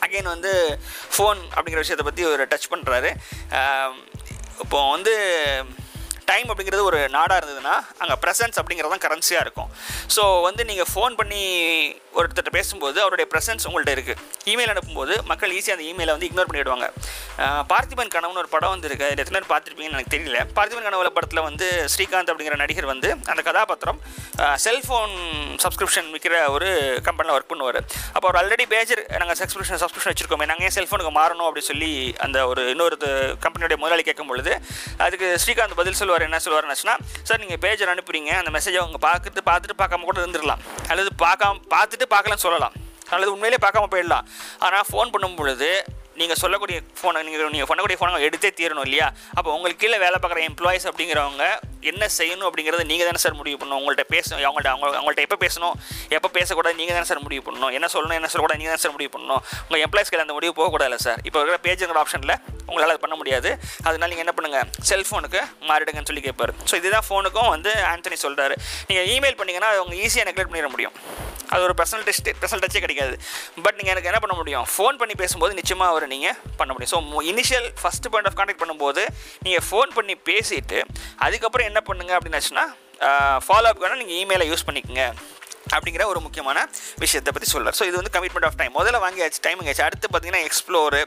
அகைன் வந்து ஃபோன் அப்படிங்கிற விஷயத்தை பற்றி ஒரு டச் பண்ணுறாரு இப்போ வந்து டைம் அப்படிங்கிறது ஒரு நாடாக இருந்ததுன்னா அங்கே ப்ரெசன்ஸ் அப்படிங்கிறது தான் கரன்சியாக இருக்கும். ஸோ வந்து நீங்கள் ஃபோன் பண்ணி ஒருத்தர்கிட்ட பேசும்போது அவருடைய ப்ரெசன்ஸ் உங்கள்கிட்ட இருக்குது இமெயில் அனுப்பும்போது மக்கள் ஈஸியாக அந்த இமெயிலை வந்து இக்னோர் பண்ணிவிடுவாங்க பார்த்திபன் கனவுன்னு ஒரு படம் வந்துருக்கு. அதில் எத்தனை பேர் பார்த்துருப்பீங்கன்னு எனக்கு தெரியல. பார்த்திபன் கனவுல படத்தில் வந்து ஸ்ரீகாந்த் அப்படிங்கிற நடிகர் வந்து அந்த கதாபாத்திரம் செல்ஃபோன் சப்ஸ்கிரிப்ஷன் விற்கிற ஒரு கம்பெனியில் ஒர்க் பண்ணுவார். அப்போ அவர் ஆல்ரெடி பேஜர் நாங்கள் சப்ஸ்கிரிப்ஷன் சப்ஸ்கிரிப்ஷன் வச்சிருக்கோமே. நாங்கள் ஏன் செல்ஃபோனுக்கு மாறணும் அப்படின்னு சொல்லி அந்த ஒரு இன்னொரு கம்பெனியோடைய முதலாளி கேட்கும் பொழுது அதுக்கு ஸ்ரீகாந்த் பதில் சொல்லுவார். என்ன சொல்லுவார்னாச்சுன்னா சார் நீங்கள் பேஜர் அனுப்புறீங்க அந்த மெசேஜை அவங்க பார்த்துட்டு பார்த்துட்டு பார்க்காம கூட இருந்துடலாம். அல்லது பார்க்காம பார்த்துட்டு பார்க்கலன்னு சொல்லலாம். அல்லது உண்மையிலே பார்க்காம போயிடலாம். ஆனால் ஃபோன் பண்ணும் பொழுது நீங்கள் சொல்லக்கூடிய ஃபோனை நீங்கள் நீங்கள் பண்ணக்கூடிய ஃபோனை எடுத்தே தீரணும் இல்லையா? அப்போ உங்களுக்கு கீழே வேலை பார்க்குற எம்ப்ளாயிஸ் அப்படிங்கிறவங்க என்ன செய்யணும் அப்படிங்கிறத நீங்கள் தானே சார் முடிவு பண்ணணும். உங்கள்கிட்ட பேசணும் அவங்கள்ட்ட அவங்க அவங்கள்ட்ட எப்போ பேசணும் எப்போ பேசக்கூடாது நீங்கள் தானே சார் முடிவு பண்ணணும். என்ன சொல்லணும் என்ன சொல்லக்கூடாது நீங்கள் தானே சார் முடிவு பண்ணணும். உங்கள் எம்ப்ளாயிஸ்க்கு அந்த முடிவு போகக்கூடாது சார் இப்போ இருக்கிற பேஜுங்கிற ஆப்ஷனில் உங்களால் அது பண்ண முடியாது. அதனால் நீங்கள் என்ன பண்ணுங்கள் செல்ஃபோனுக்கு மாறிடுங்கன்னு சொல்லி கேட்பார் ஸோ இதுதான் ஃபோனுக்கும் வந்து ஆண்டனி சொல்கிறாரு நீங்கள் இமெயில் பண்ணிங்கன்னா அது அவங்க ஈஸியாக நெக்லெக்ட் பண்ணிட முடியும். அது ஒரு பர்சனல் டெஸ்ட் பர்சனல் டச்சே கிடைக்காது. பட் நீங்கள் எனக்கு என்ன பண்ண முடியும்? ஃபோன் பண்ணி பேசும்போது நிச்சயமாக அவரை நீங்கள் பண்ண முடியும். So initial first point of contact பண்ணும்போது நீங்கள் ஃபோன் பண்ணி பேசிட்டு அதுக்கப்புறம் என்ன பண்ணுங்க அப்படின்னாச்சுன்னா ஃபாலோ அப் வேணால் நீங்கள் இமெயிலை யூஸ் பண்ணிக்கோங்க. அப்படிங்கிற ஒரு முக்கியமான விஷயத்தை பற்றி சொல்றார். ஸோ இது வந்து கமிட்மெண்ட் ஆஃப் டைம் முதல்ல வாங்கியாச்சு டைம் ஆச்சு. அடுத்து பார்த்தீங்கன்னா எக்ஸ்ப்ளோரு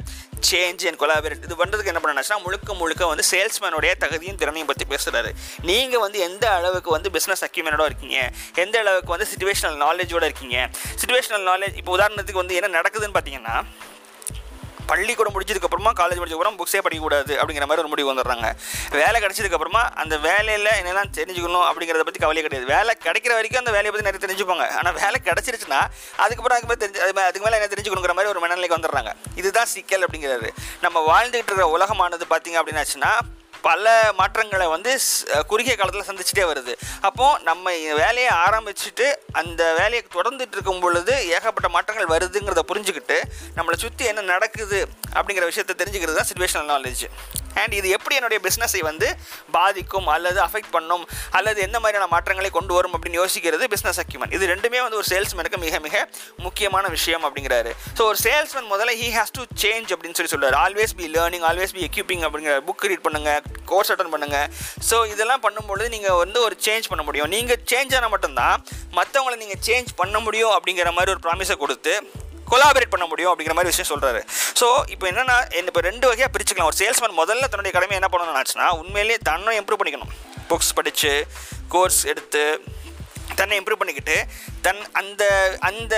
சேஞ்ச் அண்ட் கொலாபரேட் இது பண்ணுறதுக்கு என்ன பண்ணாச்சுன்னா முழுக்க முழுக்க வந்து சேல்ஸ்மேனுடைய தகுதியும் திறனையும் பற்றி பேசுகிறாரு நீங்கள் வந்து எந்த அளவுக்கு வந்து பிஸ்னஸ் அக்யூமெண்டோட இருக்கீங்க? எந்த அளவுக்கு வந்து சுச்சுவேஷனல் நாலேஜோடு இருக்கீங்க? சுச்சுவேஷனல் நாலேஜ் இப்போ உதாரணத்துக்கு வந்து என்ன நடக்குதுன்னு பார்த்தீங்கன்னா பள்ளிக்கூடம் முடிச்சதுக்கப்புறமா காலேஜ் முடிச்சதுக்கப்புறம் புக்ஸே படிக்கக்கூடாது அப்படிங்கிற மாதிரி ஒரு முடிவு வந்துடுறாங்க. வேலை கிடைச்சதுக்கப்புறமா அந்த வேலையில் என்னெல்லாம் தெரிஞ்சுக்கணும் அப்படிங்கிறத பற்றி கவலையே கிடையாது. வேலை கிடைக்கிற வரைக்கும் அந்த வேலையை பற்றி நிறைய தெரிஞ்சுப்பாங்க. ஆனால் வேலை கிடச்சிருச்சுன்னா அதுக்கப்புறம் அதுக்கு மேலே தெரிஞ்சு அதுக்கு மேலே என்ன தெரிஞ்சுக்கணுங்கிற மாதிரி ஒரு மனநிலைக்கு வந்துடுறாங்க. இதுதான் சிக்கல் அப்படிங்கிறாரு நம்ம வாழ்ந்துகிட்டு இருக்கிற உலகமானது பார்த்தீங்க அப்படின்னாச்சுன்னா பல மாற்றங்களை வந்து குறுகிய காலத்தில் சந்திச்சுட்டே வருது. அப்போது நம்ம வேலையை ஆரம்பிச்சுட்டு அந்த வேலையை தொடர்ந்துட்டு இருக்கும் பொழுது ஏகப்பட்ட மாற்றங்கள் வருதுங்கிறத புரிஞ்சுக்கிட்டு நம்மளை சுற்றி என்ன நடக்குது அப்படிங்கிற விஷயத்தை தெரிஞ்சுக்கிறது தான் சுச்சுவேஷனல் நாலேஜ் அண்ட் இது எப்படி என்னுடைய பிஸ்னஸை வந்து பாதிக்கும் அல்லது அஃபெக்ட் பண்ணும் அல்லது எந்த மாதிரியான மாற்றங்களை கொண்டு வரும் அப்படின்னு யோசிக்கிறது பிஸ்னஸ் அக்யூமெண்ட் இது ரெண்டுமே வந்து ஒரு சேல்ஸ்மேனுக்கு மிக மிக முக்கியமான விஷயம் அப்படிங்கிறாரு. ஸோ ஒரு சேல்ஸ்மேன் முதல்ல ஹீ ஹேஸ் டு சேஞ்ச் அப்படின்னு சொல்லி சொல்றாரு. Always be learning always be equipping அப்படிங்கிற புக் ரீட் பண்ணுங்க கோர்ஸ் அட்டன் பண்ணுங்க. ஸோ இதெல்லாம் பண்ணும்பொழுது நீங்கள் வந்து ஒரு சேஞ்ச் பண்ண முடியும். நீங்கள் சேஞ்ச் ஆனால் மட்டும்தான் மற்றவங்களை நீங்கள் சேஞ்ச் பண்ண முடியும் அப்படிங்கிற மாதிரி ஒரு ப்ராமிஸை கொடுத்து கொலாபரேட் பண்ண முடியும் அப்படிங்கிற மாதிரி விஷயம் சொல்கிறாரு ஸோ இப்போ என்னென்னா இப்போ ரெண்டு வகையாக பிரிச்சுக்கலாம். ஒரு சேல்ஸ்மேன் முதல்ல தன்னுடைய கடமை என்ன பண்ணணும்னு ஆச்சுன்னா உண்மையிலேயே தன்னை இம்ப்ரூவ் பண்ணிக்கணும். புக்ஸ் படித்து கோர்ஸ் எடுத்து தன்னை இம்ப்ரூவ் பண்ணிக்கிட்டு தன் அந்த அந்த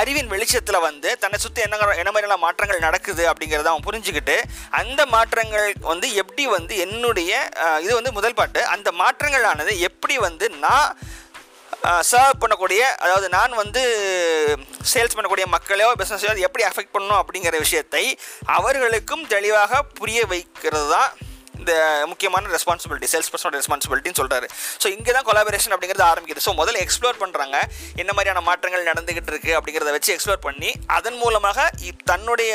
அறிவின் வெளிச்சத்தில் வந்து தன்னை சுற்றி என்ன என்ன மாதிரியான மாற்றங்கள் நடக்குது அப்படிங்கிறத அவன் புரிஞ்சுக்கிட்டு அந்த மாற்றங்கள் வந்து எப்படி வந்து என்னுடைய இது வந்து முதல் பாட்டு. அந்த மாற்றங்களானது எப்படி வந்து நான் சர்வ் பண்ணக்கூடிய அதாவது நான் வந்து சேல்ஸ் பண்ணக்கூடிய மக்களையோ பிஸ்னஸையோ அது எப்படி அஃபெக்ட் பண்ணணும் அப்படிங்கிற விஷயத்தை அவர்களுக்கும் தெளிவாக புரிய வைக்கிறது தான் இந்த முக்கியமான ரெஸ்பான்சிபிலிட்டி சேல்ஸ் பர்சனோட ரெஸ்பான்சிபிலிட்டின்னு சொல்கிறாரு ஸோ இங்கே தான் கொலாபரேஷன் அப்படிங்கிறது ஆரம்பிக்குது. ஸோ முதல்ல எக்ஸ்ப்ளோர் பண்ணுறாங்க என்ன மாதிரியான மாற்றங்கள் நடந்துகிட்டு இருக்குது அப்படிங்கிறத வச்சு எக்ஸ்ப்ளோர் பண்ணி அதன் மூலமாக தன்னுடைய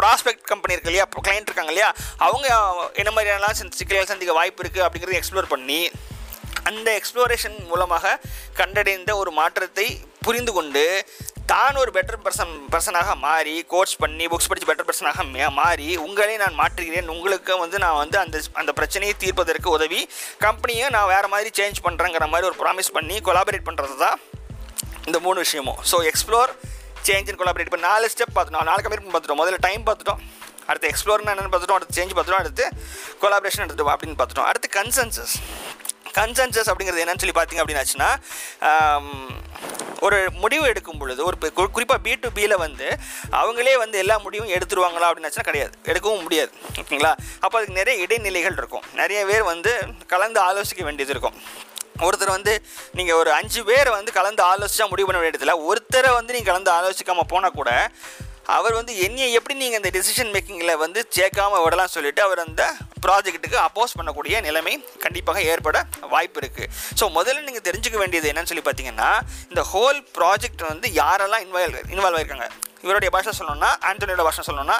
ப்ராஸ்பெக்ட் கம்பெனி இருக்கு இல்லையா கிளைண்ட் இருக்காங்க இல்லையா அவங்க என்ன மாதிரியான சிக்கல்கள் சந்திக்க வாய்ப்பு இருக்குது அப்படிங்கிறத எக்ஸ்ப்ளோர் பண்ணி அந்த எக்ஸ்ப்ளோரேஷன் மூலமாக கண்டடைந்த ஒரு மாற்றத்தை புரிந்து கொண்டு தான் ஒரு பெட்டர் பர்சன் பர்சனாக மாறி கோர்ஸ் பண்ணி புக்ஸ் படித்து பெட்டர் பர்சனாக மே- மாறி உங்களையும் நான் மாற்றுகிறேன் உங்களுக்கு வந்து நான் வந்து அந்த அந்த பிரச்சனையை தீர்ப்பதற்கு உதவி கம்பெனியை நான் வேறு மாதிரி சேஞ்ச் பண்ணுறேங்கிற மாதிரி ஒரு ப்ராமிஸ் பண்ணி கொலாபரேட் பண்ணுறது தான் இந்த மூணு விஷயமும். So explore change and collaborate இப்போ நாலு ஸ்டெப் பார்த்துட்டோம். நாலு கமிட்மெண்ட் பார்த்துட்டோம். முதல்ல டைம் பார்த்துட்டோம். அடுத்து எக்ஸ்ப்ளோர்னா என்னென்னு பார்த்துட்டோம். அடுத்து சேஞ்ச் பார்த்துட்டோம். அடுத்து கொலாபரேஷன் எடுத்துட்டோம் அப்படின்னு பார்த்துட்டோம். அடுத்து கன்சென்சஸ் கன்சென்சஸ் அப்படிங்கிறது என்னன்னு சொல்லி பார்த்தீங்க அப்படின்னாச்சுன்னா ஒரு முடிவு எடுக்கும் பொழுது ஒரு குறிப்பாக பி டு பியில் வந்து அவங்களே வந்து எல்லா முடிவும் எடுத்துருவாங்களா அப்படின்னாச்சுன்னா கிடையாது. எடுக்கவும் முடியாது. ஓகேங்களா? அப்போ அதுக்கு நிறைய இடைநிலைகள் இருக்கும். நிறைய பேர் வந்து கலந்து ஆலோசிக்க வேண்டியது இருக்கும். ஒருத்தர் வந்து நீங்கள் ஒரு அஞ்சு பேரை வந்து கலந்து ஆலோசித்தா முடிவு பண்ண வேண்டியதில்ல. ஒருத்தரை வந்து நீங்கள் கலந்து ஆலோசிக்காமல் போனால் கூட அவர் வந்து என்னையை எப்படி நீங்கள் இந்த டெசிஷன் மேக்கிங்கில் வந்து சேர்க்காமல் விடலாம் சொல்லிட்டு அவர் அந்த ப்ராஜெக்ட்டுக்கு அப்போஸ் பண்ணக்கூடிய நிலைமை கண்டிப்பாக ஏற்பட வாய்ப்பு இருக்குது ஸோ முதல்ல நீங்கள் தெரிஞ்சுக்க வேண்டியது என்னன்னு சொல்லி பார்த்தீங்கன்னா இந்த ஹோல் ப்ராஜெக்ட் வந்து யாரெல்லாம் இன்வால்வ் இன்வால்வ் ஆயிருக்காங்க? இவருடைய பாஷை சொல்லணும்னா ஆண்டனியோட பாஷை சொல்லணும்னா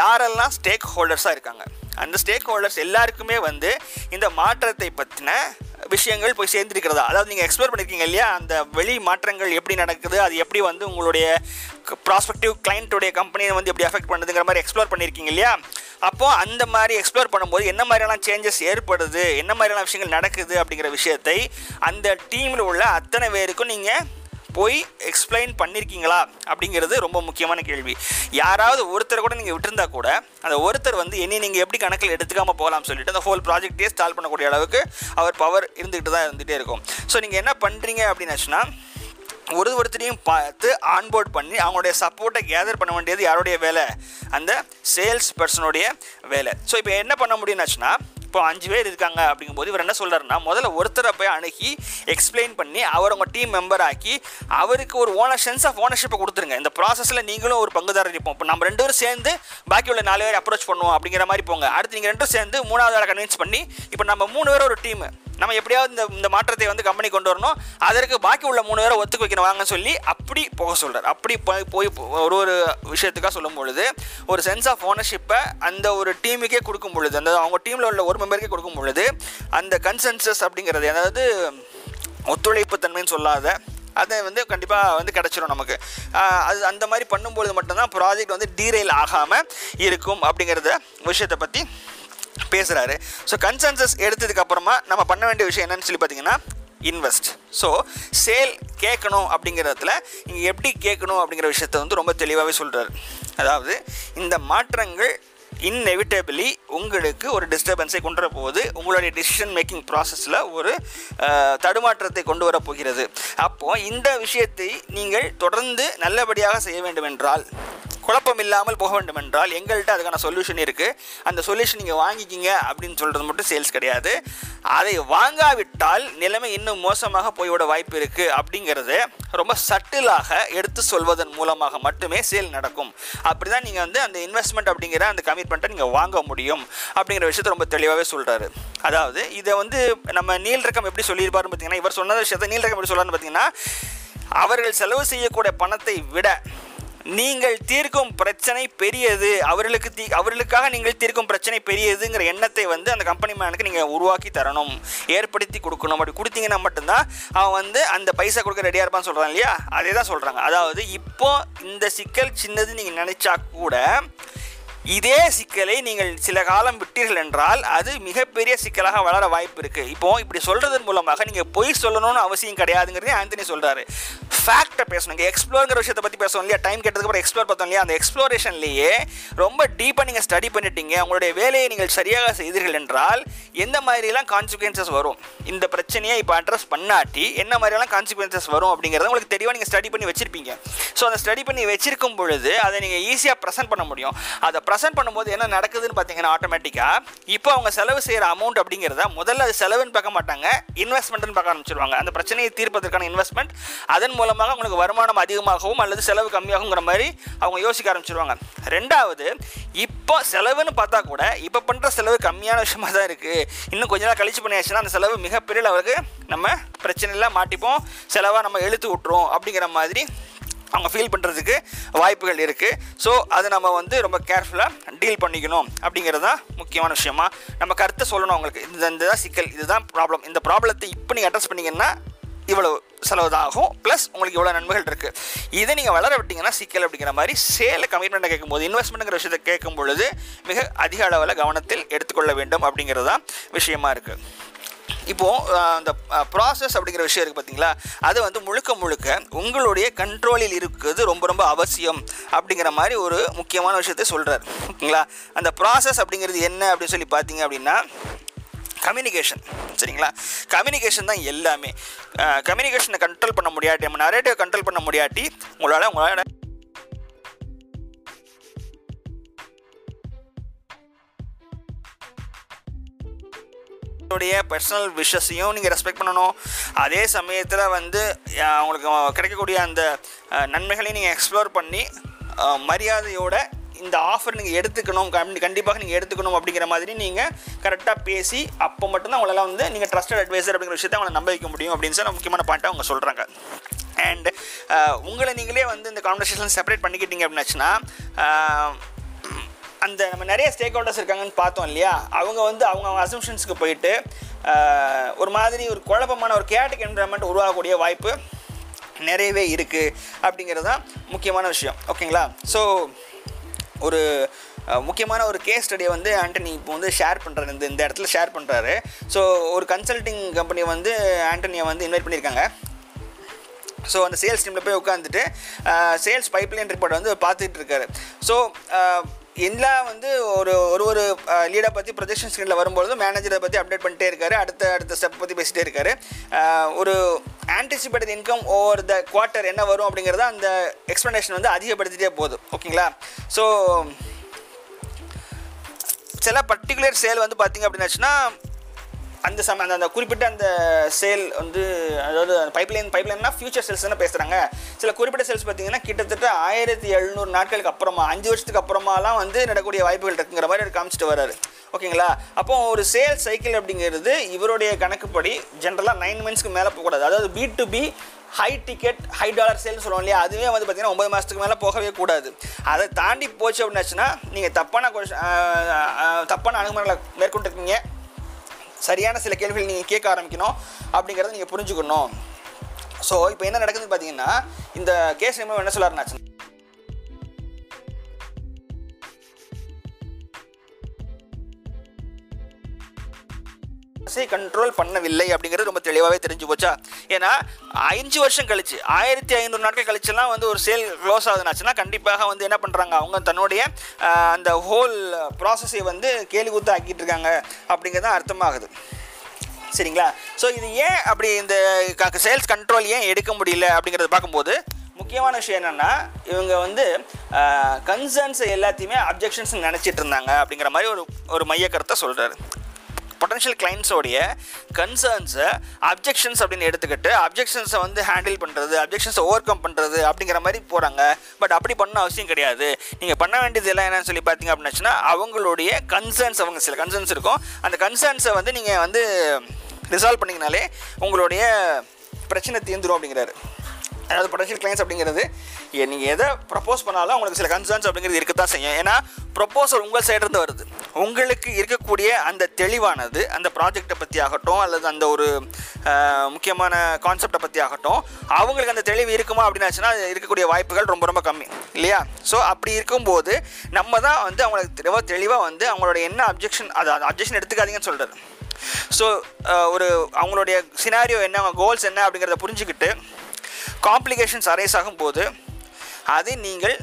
யாரெல்லாம் ஸ்டேக் ஹோல்டர்ஸாக இருக்காங்க? அந்த ஸ்டேக் ஹோல்டர்ஸ் எல்லாருக்குமே வந்து இந்த மாற்றத்தை பற்றின விஷயங்கள் போய் சேர்ந்துருக்கிறதா? அதாவது நீங்கள் எக்ஸ்ப்ளோர் பண்ணியிருக்கீங்க இல்லையா? அந்த வெளி மாற்றங்கள் எப்படி நடக்குது? அது எப்படி வந்து உங்களுடைய ப்ராஸ்பெக்டிவ் கிளைண்ட்டுடைய கம்பெனியை வந்து எப்படி அஃபெக்ட் பண்ணுதுங்கிற மாதிரி எக்ஸ்ப்ளோர் பண்ணியிருக்கீங்க இல்லையா? அப்போது அந்த மாதிரி எக்ஸ்ப்ளோர் பண்ணும்போது என்ன மாதிரியான சேஞ்சஸ் ஏற்படுது? என்ன மாதிரியான விஷயங்கள் நடக்குது அப்படிங்கிற விஷயத்தை அந்த டீமில் உள்ள அத்தனை பேருக்கும் நீங்கள் போய் எக்ஸ்பிளைன் பண்ணியிருக்கீங்களா அப்படிங்கிறது ரொம்ப முக்கியமான கேள்வி. யாராவது ஒருத்தர் கூட நீங்கள் விட்டுருந்தா கூட அந்த ஒருத்தர் வந்து என்னை நீங்கள் எப்படி கணக்கில் எடுத்துக்காமல் போகலாம்னு சொல்லிட்டு அந்த ஹோல் ப்ராஜெக்டே ஸ்டால் பண்ணக்கூடிய அளவுக்கு அவர் பவர் இருந்துகிட்டு தான் இருந்துகிட்டே இருக்கும். ஸோ நீங்கள் என்ன பண்ணுறீங்க அப்படின்னாச்சுன்னா ஒரு ஒருத்தரையும் பார்த்து ஆன்போர்ட் பண்ணி அவங்களுடைய சப்போர்ட்டை கேதர் பண்ண வேண்டியது யாருடைய வேலை? அந்த சேல்ஸ் பர்சனுடைய வேலை. ஸோ இப்போ என்ன பண்ண முடியும்னாச்சுன்னா இப்போ அஞ்சு பேர் இருக்காங்க அப்படிங்கும்போது இவர் என்ன சொல்கிறாருன்னா முதல்ல ஒருத்தரை போய் அணுகி எக்ஸ்பிளைன் பண்ணி அவர் உங்கள் டீம் மெம்பர் ஆக்கி அவருக்கு ஒரு ஓனர் சென்ஸ் ஆஃப் ஓனர்ஷிப்பை கொடுத்துருங்க. இந்த ப்ராசஸில் நீங்களும் ஒரு பங்குதாரர் இருப்போம். இப்போ நம்ம ரெண்டு பேரும் சேர்ந்து பாக்கி உள்ள நாலு பேர் அப்ரோச் பண்ணுவோம் அப்படிங்கிற மாதிரி போங்க. அடுத்து நீங்கள் ரெண்டும் சேர்ந்து மூணாவது ஆளை கன்வின்ஸ் பண்ணி இப்போ நம்ம மூணு பேர் ஒரு டீம் நம்ம எப்படியாவது இந்த இந்த மாற்றத்தை வந்து கம்பெனி கொண்டு வரணும். அதற்கு பாக்கி உள்ள மூணு பேரை ஒத்துக்க வைக்கணும் வாங்கன்னு சொல்லி அப்படி போக சொல்கிறார் அப்படி போய் ஒரு ஒரு விஷயத்துக்காக சொல்லும் பொழுது ஒரு சென்ஸ் ஆஃப் ஓனர்ஷிப்பை அந்த ஒரு டீமுக்கே கொடுக்கும் பொழுது அந்த அவங்க டீமில் உள்ள ஒரு மெம்பருக்கே கொடுக்கும் பொழுது அந்த கன்சென்சஸ் அப்படிங்கிறது அதாவது ஒத்துழைப்பு தன்மைன்னு சொல்லாத அதை வந்து கண்டிப்பாக வந்து கிடச்சிரும் நமக்கு. அது அந்த மாதிரி பண்ணும்பொழுது மட்டும்தான் ப்ராஜெக்ட் வந்து டீரெயில் ஆகாமல் இருக்கும் அப்படிங்கிறத விஷயத்தை பற்றி பேசுகிறாரு ஸோ கன்சென்சஸ் எடுத்ததுக்கு அப்புறமா நம்ம பண்ண வேண்டிய விஷயம் என்னன்னு சொல்லி பார்த்தீங்கன்னா இன்வெஸ்ட் ஸோ சேல் கேட்கணும் அப்படிங்கிறதுல இங்கே எப்படி கேட்கணும் அப்படிங்கிற விஷயத்த வந்து ரொம்ப தெளிவாகவே சொல்கிறார் அதாவது இந்த மாற்றங்கள் இன்எவிட்டபிளி உங்களுக்கு ஒரு டிஸ்டர்பன்ஸை கொண்டு வர போகுது உங்களுடைய டிசிஷன் மேக்கிங் ப்ராசஸில் ஒரு தடுமாற்றத்தை கொண்டு வர போகிறது அப்போது இந்த விஷயத்தை நீங்கள் தொடர்ந்து நல்லபடியாக செய்ய வேண்டும் என்றால் குழப்பம் இல்லாமல் போக வேண்டும் என்றால் எங்கள்கிட்ட அதுக்கான சொல்யூஷன் இருக்குது அந்த சொல்யூஷன் நீங்கள் வாங்கிக்கிங்க அப்படின்னு சொல்கிறது மட்டும் சேல்ஸ் கிடையாது. அதை வாங்காவிட்டால் நிலைமை இன்னும் மோசமாக போய்விட வாய்ப்பு இருக்குது அப்படிங்கிறத ரொம்ப சட்டிலாக எடுத்து சொல்வதன் மூலமாக மட்டுமே சேல் நடக்கும். அப்படி தான் நீங்கள் வந்து அந்த இன்வெஸ்ட்மெண்ட் அப்படிங்கிற அந்த கமிட்மெண்ட்டை நீங்கள் வாங்க முடியும் அப்படிங்கிற விஷயத்தை ரொம்ப தெளிவாகவே சொல்கிறாரு அதாவது இதை வந்து நம்ம நீல்ரகம் எப்படி சொல்லியிருப்பாருன்னு பார்த்தீங்கன்னா இவர் சொன்ன விஷயத்தை நீல் எப்படி சொல்கிறாருன்னு பார்த்தீங்கன்னா அவர்கள் செலவு செய்யக்கூடிய பணத்தை விட நீங்கள் தீர்க்கும் பிரச்சனை பெரியது. அவர்களுக்கு தீ அவர்களுக்காக நீங்கள் தீர்க்கும் பிரச்சனை பெரியதுங்கிற எண்ணத்தை வந்து அந்த கம்பெனி மேனுக்கு நீங்கள் உருவாக்கி தரணும். ஏற்படுத்தி கொடுக்கணும். அப்படி கொடுத்தீங்கன்னா மட்டும்தான் அவன் வந்து அந்த பைசா கொடுக்க ரெடியாக இருப்பான்னு சொல்கிறான் இல்லையா? அதே தான் சொல்கிறாங்க அதாவது இப்போ இந்த சிக்கல் சின்னது நீங்கள் நினச்சா கூட இதே சிக்கலை நீங்கள் சில காலம் விட்டீர்கள் என்றால் அது மிகப்பெரிய சிக்கலாக வளர வாய்ப்பு இருக்குது இப்போ இப்படி சொல்கிறதன் மூலமாக நீங்கள் பொய் சொல்லணும்னு அவசியம் கிடையாதுங்கிறதே ஆந்தனி சொல்கிறாரு ஃபேக்டை பேசணும். இங்கே எக்ஸ்ப்ளோருங்கிற விஷயத்தை பற்றி பேசணும் இல்லையா? டைம் கேட்டதுக்கப்புறம் எக்ஸ்ப்ளோர் பார்த்தோம் இல்லையா? அந்த எக்ஸ்ப்ளோரேஷன்லேயே ரொம்ப டீப்பாக நீங்கள் ஸ்டடி பண்ணிட்டீங்க. உங்களுடைய வேலையை நீங்கள் சரியாக செய்தீர்கள் என்றால் எந்த மாதிரிலாம் கான்சிக்வன்சஸ் வரும்? இந்த பிரச்சனையை இப்போ அட்ரஸ் பண்ணாட்டி என்ன மாதிரிலாம் கான்சிக்வன்சஸ் வரும் அப்படிங்கிறத உங்களுக்கு தெளிவாக நீங்கள் ஸ்டடி பண்ணி வச்சிருப்பீங்க. ஸோ அந்த ஸ்டடி பண்ணி வச்சிருக்கும் பொழுது அதை நீங்கள் ஈஸியாக ப்ரெசென்ட் பண்ண முடியும். அதை ப்ரெசென்ட் பண்ணும்போது என்ன நடக்குதுன்னு பார்த்தீங்கன்னா ஆட்டோமேட்டிக்காக இப்போ அவங்க செலவு செய்கிற அமௌண்ட் அப்படிங்கிறத முதல்ல அது செலவுன்னு பார்க்க மாட்டாங்க இன்வெஸ்ட்மெண்ட்னு பார்க்க ஆரம்பிச்சிருவாங்க. அந்த பிரச்சனையை தீர்ப்பதற்கான இன்வெஸ்ட்மெண்ட் அதன் மூலமாக அவங்களுக்கு வருமானம் அதிகமாகவும் அல்லது செலவு கம்மியாகுங்கிற மாதிரி அவங்க யோசிக்க ஆரம்பிச்சிருவாங்க. ரெண்டாவது இப்போ செலவுன்னு பார்த்தா கூட இப்போ பண்ணுற செலவு கம்மியான விஷயமாக தான் இருக்குது இன்னும் கொஞ்ச நாள் கழிச்சு பண்ணியாச்சுன்னா அந்த செலவு மிகப்பெரிய அளவுக்கு நம்ம பிரச்சனையில் மாட்டிப்போம் செலவாக நம்ம எழுத்து விட்டுரும் அப்படிங்கிற மாதிரி அவங்க ஃபீல் பண்ணுறதுக்கு வாய்ப்புகள் இருக்குது ஸோ அதை நம்ம வந்து ரொம்ப கேர்ஃபுல்லாக டீல் பண்ணிக்கணும் அப்படிங்கிறது தான் முக்கியமான விஷயமா. நம்ம கருத்தை சொல்லணும் அவங்களுக்கு. இந்த இந்த சிக்கல் இதுதான் ப்ராப்ளம் இந்த ப்ராப்ளத்தை இப்போ நீங்கள் அட்ரஸ் பண்ணீங்கன்னா இவ்வளோ செலவு தான் ஆகும் ப்ளஸ் உங்களுக்கு இவ்வளோ நன்மைகள் இருக்குது இதை நீங்கள் வளர விட்டிங்கன்னா சிக்கல் அப்படிங்கிற மாதிரி சேலை கமிட்மெண்ட்டை கேட்கும்போது இன்வெஸ்ட்மெண்ட்டுங்கிற விஷயத்தை கேட்கும் பொழுது மிக அதிக அளவில் கவனத்தில் எடுத்துக்கொள்ள வேண்டும் அப்படிங்கிறது தான் விஷயமா இருக்குது இப்போது அந்த ப்ராசஸ் அப்படிங்கிற விஷயம் இருக்குது பார்த்தீங்களா அது வந்து முழுக்க முழுக்க உங்களுடைய கண்ட்ரோலில் இருக்குது ரொம்ப ரொம்ப அவசியம் அப்படிங்கிற மாதிரி ஒரு முக்கியமான விஷயத்தை சொல்கிறார் ஓகேங்களா? அந்த ப்ராசஸ் அப்படிங்கிறது என்ன அப்படின்னு சொல்லி பார்த்தீங்க அப்படின்னா கம்யூனிகேஷன் சரிங்களா? கம்யூனிகேஷன் தான் எல்லாமே. கம்யூனிகேஷனை கண்ட்ரோல் பண்ண முடியாட்டி நம்ம நரேட்டிவ் கண்ட்ரோல் பண்ண முடியாட்டி உங்களால் உங்களால் உங்களுடைய பர்சனல் விஷஸையும் நீங்கள் ரெஸ்பெக்ட் பண்ணணும். அதே சமயத்தில் வந்து அவங்களுக்கு உங்களுக்கு கிடைக்கக்கூடிய அந்த நன்மைகளையும் நீங்கள் எக்ஸ்ப்ளோர் பண்ணி மரியாதையோட இந்த ஆஃபர் நீங்கள் எடுத்துக்கணும். கண்டி- கண்டிப்பாக நீங்கள் எடுத்துக்கணும் அப்படிங்கிற மாதிரி நீங்கள் கரெக்டாக பேசி அப்போ மட்டும்தான் உங்களால் வந்து நீங்கள் ட்ரஸ்டட் அட்வைசர் அப்படிங்கிற விஷயத்தை அவங்களை நம்ப வைக்க முடியும் அப்படின்னு சொல்லி முக்கியமான பாயிண்ட்டை அவங்க சொல்கிறாங்க அண்ட் உங்களை நீங்களே வந்து இந்த கான்வர்சேஷன் செப்பரேட் பண்ணிக்கிட்டீங்க அப்படின்னாச்சுன்னா அந்த நம்ம நிறைய ஸ்டேக் ஹோல்டர்ஸ் இருக்காங்கன்னு பார்த்தோம் இல்லையா? அவங்க வந்து அவங்க அவங்க போயிட்டு ஒரு மாதிரி ஒரு குழப்பமான ஒரு கேட்டிக் என்வரன்மெண்ட் உருவாகக்கூடிய வாய்ப்பு நிறையவே இருக்குது அப்படிங்கிறது தான் முக்கியமான விஷயம். ஓகேங்களா? ஸோ ஒரு முக்கியமான ஒரு கேஸ் ஸ்டடியை வந்து ஆண்டனி இப்போ வந்து ஷேர் பண்ணுறாரு இந்த இந்த இடத்துல ஷேர் பண்ணுறாரு ஸோ ஒரு கன்சல்டிங் கம்பெனி வந்து ஆண்டனியை வந்து இன்வைட் பண்ணியிருக்காங்க. ஸோ அந்த சேல்ஸ் டீமில் போய் உட்காந்துட்டு சேல்ஸ் பைப்லைன் ரிப்போர்ட் வந்து பார்த்துட்டு இருக்காரு. ஸோ எல்லாம் வந்து ஒரு ஒரு ஒரு லீடை பற்றி ப்ரொஜெக்ஷன் ஸ்க்ரீனில் வரும்பொழுது மேனேஜரை பற்றி அப்டேட் பண்ணிட்டே இருக்காரு. அடுத்த அடுத்த ஸ்டெப் பற்றி பேசிகிட்டே இருக்காரு. ஒரு anticipated income over the quarter என்ன வரும் அப்படிங்கிறத அந்த எக்ஸ்ப்ளனேஷன் வந்து அதிகப்படுத்திட்டே போகுது. ஓகேங்களா? ஸோ சில பர்டிகுலர் சேல் வந்து பார்த்திங்க அப்படின்னாச்சுன்னா அந்த சம அந்த அந்த குறிப்பிட்ட அந்த சேல் வந்து அதாவது பைப்லைன் பைப்லைன்னா ஃபியூச்சர் சேல்ஸ் பேசுகிறாங்க சில குறிப்பிட்ட சேல்ஸ் பார்த்தீங்கன்னா கிட்டத்தட்ட ஆயிரத்தி எழுநூறு நாட்களுக்கு அப்புறமா அஞ்சு வருஷத்துக்கு அப்புறமாலாம் வந்து நடக்கூடிய வாய்ப்புகள் இருக்குங்கிற மாதிரி அவர் காமிச்சிட்டு வர்றாரு ஓகேங்களா? அப்போ ஒரு சேல் சைக்கிள் அப்படிங்கிறது இவருடைய கணக்குப்படி ஜென்ரலாக நைன் மந்த்ஸ்க்கு மேலே போகக்கூடாது. அதாவது B to B high ticket high dollar சேல்னு சொல்லுவோம் இல்லையா? அதுவே வந்து பார்த்தீங்கன்னா ஒம்பது மாதத்துக்கு மேலே போகவே கூடாது. அதை தாண்டி போச்சு அப்படின்னாச்சுன்னா நீங்கள் தப்பான கொஷ் தப்பான அணுகுமுறைகளை மேற்கொண்டிருக்கீங்க. சரியான சில கேள்விகள் நீங்கள் கேட்க ஆரம்பிக்கணும் அப்படிங்கிறத நீங்கள் புரிஞ்சுக்கணும். ஸோ இப்போ என்ன நடக்குதுன்னு பார்த்தீங்கன்னா இந்த கேஸ் என்ன அரசை கண்ட்ரோல் பண்ணவில்லை அப்படிங்கிறது ரொம்ப தெளிவாகவே தெரிஞ்சு போச்சா? ஏன்னா அஞ்சு வருஷம் கழிச்சு ஆயிரத்தி ஐநூறு நாட்கள் கழிச்செல்லாம் வந்து ஒரு சேல் க்ளோஸ் ஆகுதுனாச்சுன்னா கண்டிப்பாக வந்து என்ன பண்ணுறாங்க அவங்க தன்னுடைய அந்த ஹோல் ப்ராசஸை வந்து கேலி கூத்து ஆக்கிட்டு இருக்காங்க அப்படிங்கிறது தான் அர்த்தமாகுது. சரிங்களா? ஸோ இது ஏன் அப்படி இந்த சேல்ஸ் கண்ட்ரோல் ஏன் எடுக்க முடியல அப்படிங்கிறத பார்க்கும்போது முக்கியமான விஷயம் என்னென்னா இவங்க வந்து கன்சர்ன்ஸ் எல்லாத்தையுமே அப்ஜெக்ஷன்ஸ் நினச்சிட்டு இருந்தாங்க அப்படிங்கிற மாதிரி ஒரு ஒரு மைய கருத்தை சொல்கிறாரு பொட்டன்ஷியல் கிளைண்ட்ஸோடைய கன்சர்ன்ஸை அப்ஜெக்ஷன்ஸ் அப்படின்னு எடுத்துக்கிட்டு அப்ஜெக்ஷன்ஸை வந்து ஹேண்டில் பண்ணுறது அப்ஜெக்ஷன்ஸை ஓவர் கம் பண்ணுறது அப்படிங்கிற மாதிரி போகிறாங்க பட் அப்படி பண்ண அவசியம் கிடையாது. நீங்கள் பண்ண வேண்டியது எல்லாம் என்னன்னு சொல்லி பார்த்தீங்க அப்படின்னாச்சுன்னா அவங்களுடைய கன்சர்ன்ஸ் அவங்க சில கன்சர்ன்ஸ் இருக்கும். அந்த கன்சர்ன்ஸை வந்து நீங்கள் வந்து ரிசால்வ் பண்ணிங்கனாலே உங்களுடைய பிரச்சனை தீர்ந்துடும் அப்படிங்கிறாரு. அதாவது பொட்டன்ஷியல் கிளைண்ட்ஸ் அப்படிங்கிறது நீங்கள் எதை ப்ரப்போஸ் பண்ணாலும் உங்களுக்கு சில கன்சர்ன்ஸ் அப்படிங்கிறது இருக்க தான் செய்யும். ஏன்னா ப்ரப்போசல் உங்கள் சைட்லேருந்து வருது. உங்களுக்கு இருக்கக்கூடிய அந்த தெளிவானது அந்த ப்ராஜெக்டை பற்றி ஆகட்டும் அல்லது அந்த ஒரு முக்கியமான கான்செப்டை பற்றி ஆகட்டும் அவங்களுக்கு அந்த தெளிவு இருக்குமா அப்படின்னாச்சுன்னா இருக்கக்கூடிய வாய்ப்புகள் ரொம்ப ரொம்ப கம்மி. இல்லையா? ஸோ அப்படி இருக்கும்போது நம்ம தான் வந்து அவங்களுக்கு தெளிவாக தெளிவாக வந்து அவங்களோட என்ன அப்ஜெக்ஷன் அது அப்ஜெக்ஷன் எடுத்துக்காதீங்கன்னு சொல்கிறாரு ஸோ ஒரு அவங்களுடைய சினாரியோ என்ன அவங்க கோல்ஸ் என்ன அப்படிங்கிறத புரிஞ்சுக்கிட்டு காம்ப்ளிகேஷன்ஸ் அரைஸ் ஆகும்போது அதை நீங்கள்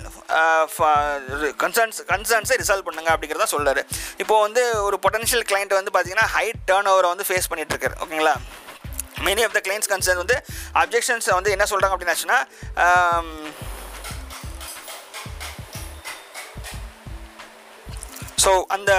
கன்சர்ன்ஸ் கன்சர்ன்ஸை ரிசால்வ் பண்ணுங்க அப்படிங்கிறத சொல்கிறார் இப்போ வந்து ஒரு பொட்டன்ஷியல் கிளைண்ட் வந்து பார்த்தீங்கன்னா ஹை டேர்ன் ஓவரை வந்து ஃபேஸ் பண்ணிட்டு ஓகேங்களா? Many of the clients concern வந்து அப்ஜெக்ஷன்ஸ் வந்து என்ன சொல்கிறாங்க அப்படின்னாச்சுன்னா ஸோ அந்த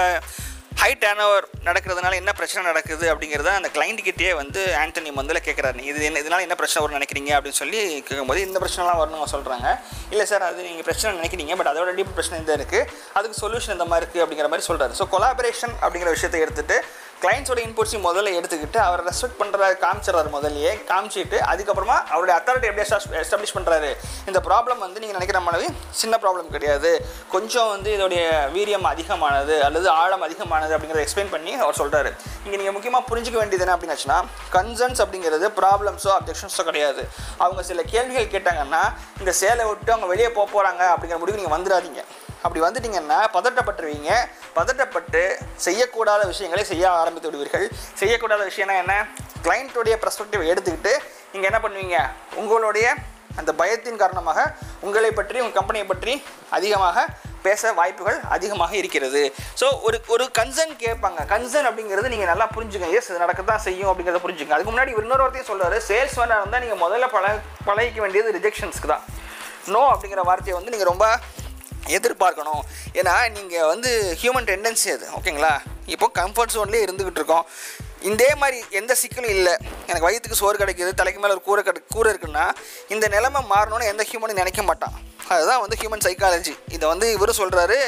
ஹை டேர்ன் ஓவர் நடக்கிறதுனால என்ன பிரச்சனை நடக்குது அப்படிங்கிறத அந்த client கிட்டே வந்து ஆண்டனி முதல்ல கேட்குறாரு இது என்ன இதனால் என்ன பிரச்சனை வரும்னு நினைக்கிறீங்க? அப்படின்னு சொல்லி கேட்கும்போது இந்த பிரச்சனைலாம் வரணும் சொல்கிறாங்க இல்லை சார் அது நீங்கள் பிரச்சனை நினைக்கிறீங்க பட் அதோட டீப் பிரச்சனை இந்த இருக்குது அதுக்கு சொல்யூஷன் இந்த மாதிரி இருக்குது அப்படிங்கிற மாதிரி சொல்கிறாரு ஸோ கொலாபரேஷன் அப்படிங்கிற விஷயத்தை எடுத்துகிட்டு கிளைண்ட்ஸோட இன்புட்ஸையும் முதல்ல எடுத்துக்கிட்டு அவர் ரெஸ்பெக்ட் பண்ணுறாரு காமிச்சிடறாரு முதல்லையே. காமிச்சிட்டு அதுக்கப்புறமா அவருடைய அத்தாரிட்டி எப்படி எஸ்டாப்ளிஷ் பண்ணுறாரு இந்த ப்ராப்ளம் வந்து நீங்கள் நினைக்கிற மாதிரி சின்ன ப்ராப்ளம் கிடையாது. கொஞ்சம் வந்து இதோடைய வீரியம் அதிகமானது அல்லது ஆழம் அதிகமானது அப்படிங்கிறத எக்ஸ்பிளைன் பண்ணி அவர் சொல்கிறாரு இங்கே நீங்கள் முக்கியமாக புரிஞ்சிக்க வேண்டியது என்ன அப்படின்னாச்சுன்னா கன்சர்ன்ஸ் அப்படிங்கிறது ப்ராப்ளம்ஸோ அப்ஜெக்ஷன்ஸோ கிடையாது. அவங்க சில கேள்விகள் கேட்டாங்கன்னா இந்த சேலை விட்டு அவங்க வெளியே போக போகிறாங்க அப்படிங்கிற முடிவு நீங்கள் வந்துடாதீங்க. அப்படி வந்துட்டீங்கன்னா பதட்டப்பட்டுருவீங்க. பதட்டப்பட்டு செய்யக்கூடாத விஷயங்களை செய்ய ஆரம்பித்து விடுவீர்கள். செய்யக்கூடாத விஷயம்னா என்ன? கிளைண்ட்டுடைய ப்ரெஸ்பெக்டிவ் எடுத்துக்கிட்டு நீங்கள் என்ன பண்ணுவீங்க? உங்களுடைய அந்த பயத்தின் காரணமாக உங்களை பற்றி உங்கள் கம்பெனியை பற்றி அதிகமாக பேச வாய்ப்புகள் அதிகமாக இருக்கிறது. ஸோ ஒரு ஒரு கன்சர்ன் கேட்பாங்க. கன்சர்ன் அப்படிங்கிறது நீங்கள் நல்லா புரிஞ்சுங்க. எஸ் இது நடக்க தான் செய்யும் அப்படிங்கிறத புரிஞ்சுங்க. அதுக்கு முன்னாடி இன்னொரு வார்த்தையும் சொல்றாரு. சேல்ஸ் மேனாக இருந்தால் நீங்கள் முதல்ல பழ பழகிக்க வேண்டியது ரிஜெக்ஷன்ஸ்க்கு தான். நோ அப்படிங்கிற வார்த்தையை வந்து நீங்கள் ரொம்ப எதிர்பார்க்கணும். ஏன்னா நீங்கள் வந்து ஹியூமன் டெண்டன்சி அது ஓகேங்களா? இப்போ கம்ஃபர்ட் ஜோன்லேயே இருந்துக்கிட்டு இருக்கோம். இதே மாதிரி எந்த சிக்கலும் இல்லை. எனக்கு வயிற்றுக்கு சோறு கிடைக்கிது தலைக்கு மேலே ஒரு கூரை கிடை கூரை இருக்குன்னா இந்த நிலைமை மாறணும்னு எந்த ஹியூமனும் நினைக்க மாட்டான். அதுதான் வந்து ஹியூமன் சைக்காலஜி இதை வந்து இவரும் சொல்கிறாரு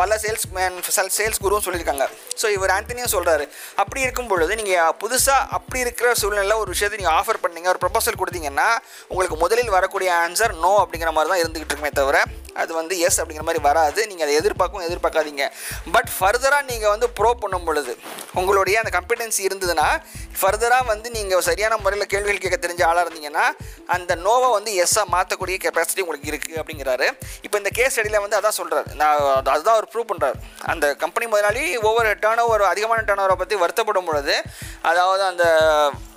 பல சேல்ஸ் மேன் சேல்ஸ் குருவும் சொல்லியிருக்காங்க. ஸோ இவர் ஆண்டனியும் சொல்கிறாரு அப்படி இருக்கும் பொழுது நீங்கள் புதுசாக அப்படி இருக்கிற சூழ்நிலையில் ஒரு விஷயத்தை நீங்கள் ஆஃபர் பண்ணீங்க ஒரு ப்ரொபோசல் கொடுத்தீங்கன்னா உங்களுக்கு முதலில் வரக்கூடிய ஆன்சர் நோ அப்படிங்கிற மாதிரி தான் இருந்துகிட்டு இருக்குமே தவிர அது வந்து எஸ் அப்படிங்கிற மாதிரி வராது. நீங்கள் அதை எதிர்பார்க்கவும் எதிர்பார்க்காதீங்க. பட் ஃபர்தராக நீங்கள் வந்து ப்ரோ பண்ணும் பொழுது உங்களுடைய அந்த கம்பெட்டன்சி இருந்ததுன்னா ஃபர்தராக வந்து நீங்கள் சரியான முறையில் கேள்விகள் கேட்க தெரிஞ்ச ஆளாக இருந்தீங்கன்னா அந்த நோவை வந்து எஸ்ஸாக மாற்றக்கூடிய கெப்பாசிட்டி உங்களுக்கு இருக்குது அப்படிங்கிறாரு. இப்போ இந்த கேஸ் ஸ்டடியில் வந்து அதான் சொல்கிறார் நான் அதுதான் அவர் ப்ரூவ் பண்ணுறார் அந்த கம்பெனி முதலாளி ஒவ்வொரு டேர்ன் ஓவர் அதிகமான டேர்ன் ஓவரை பற்றி வருத்தப்படும் பொழுது அதாவது அந்த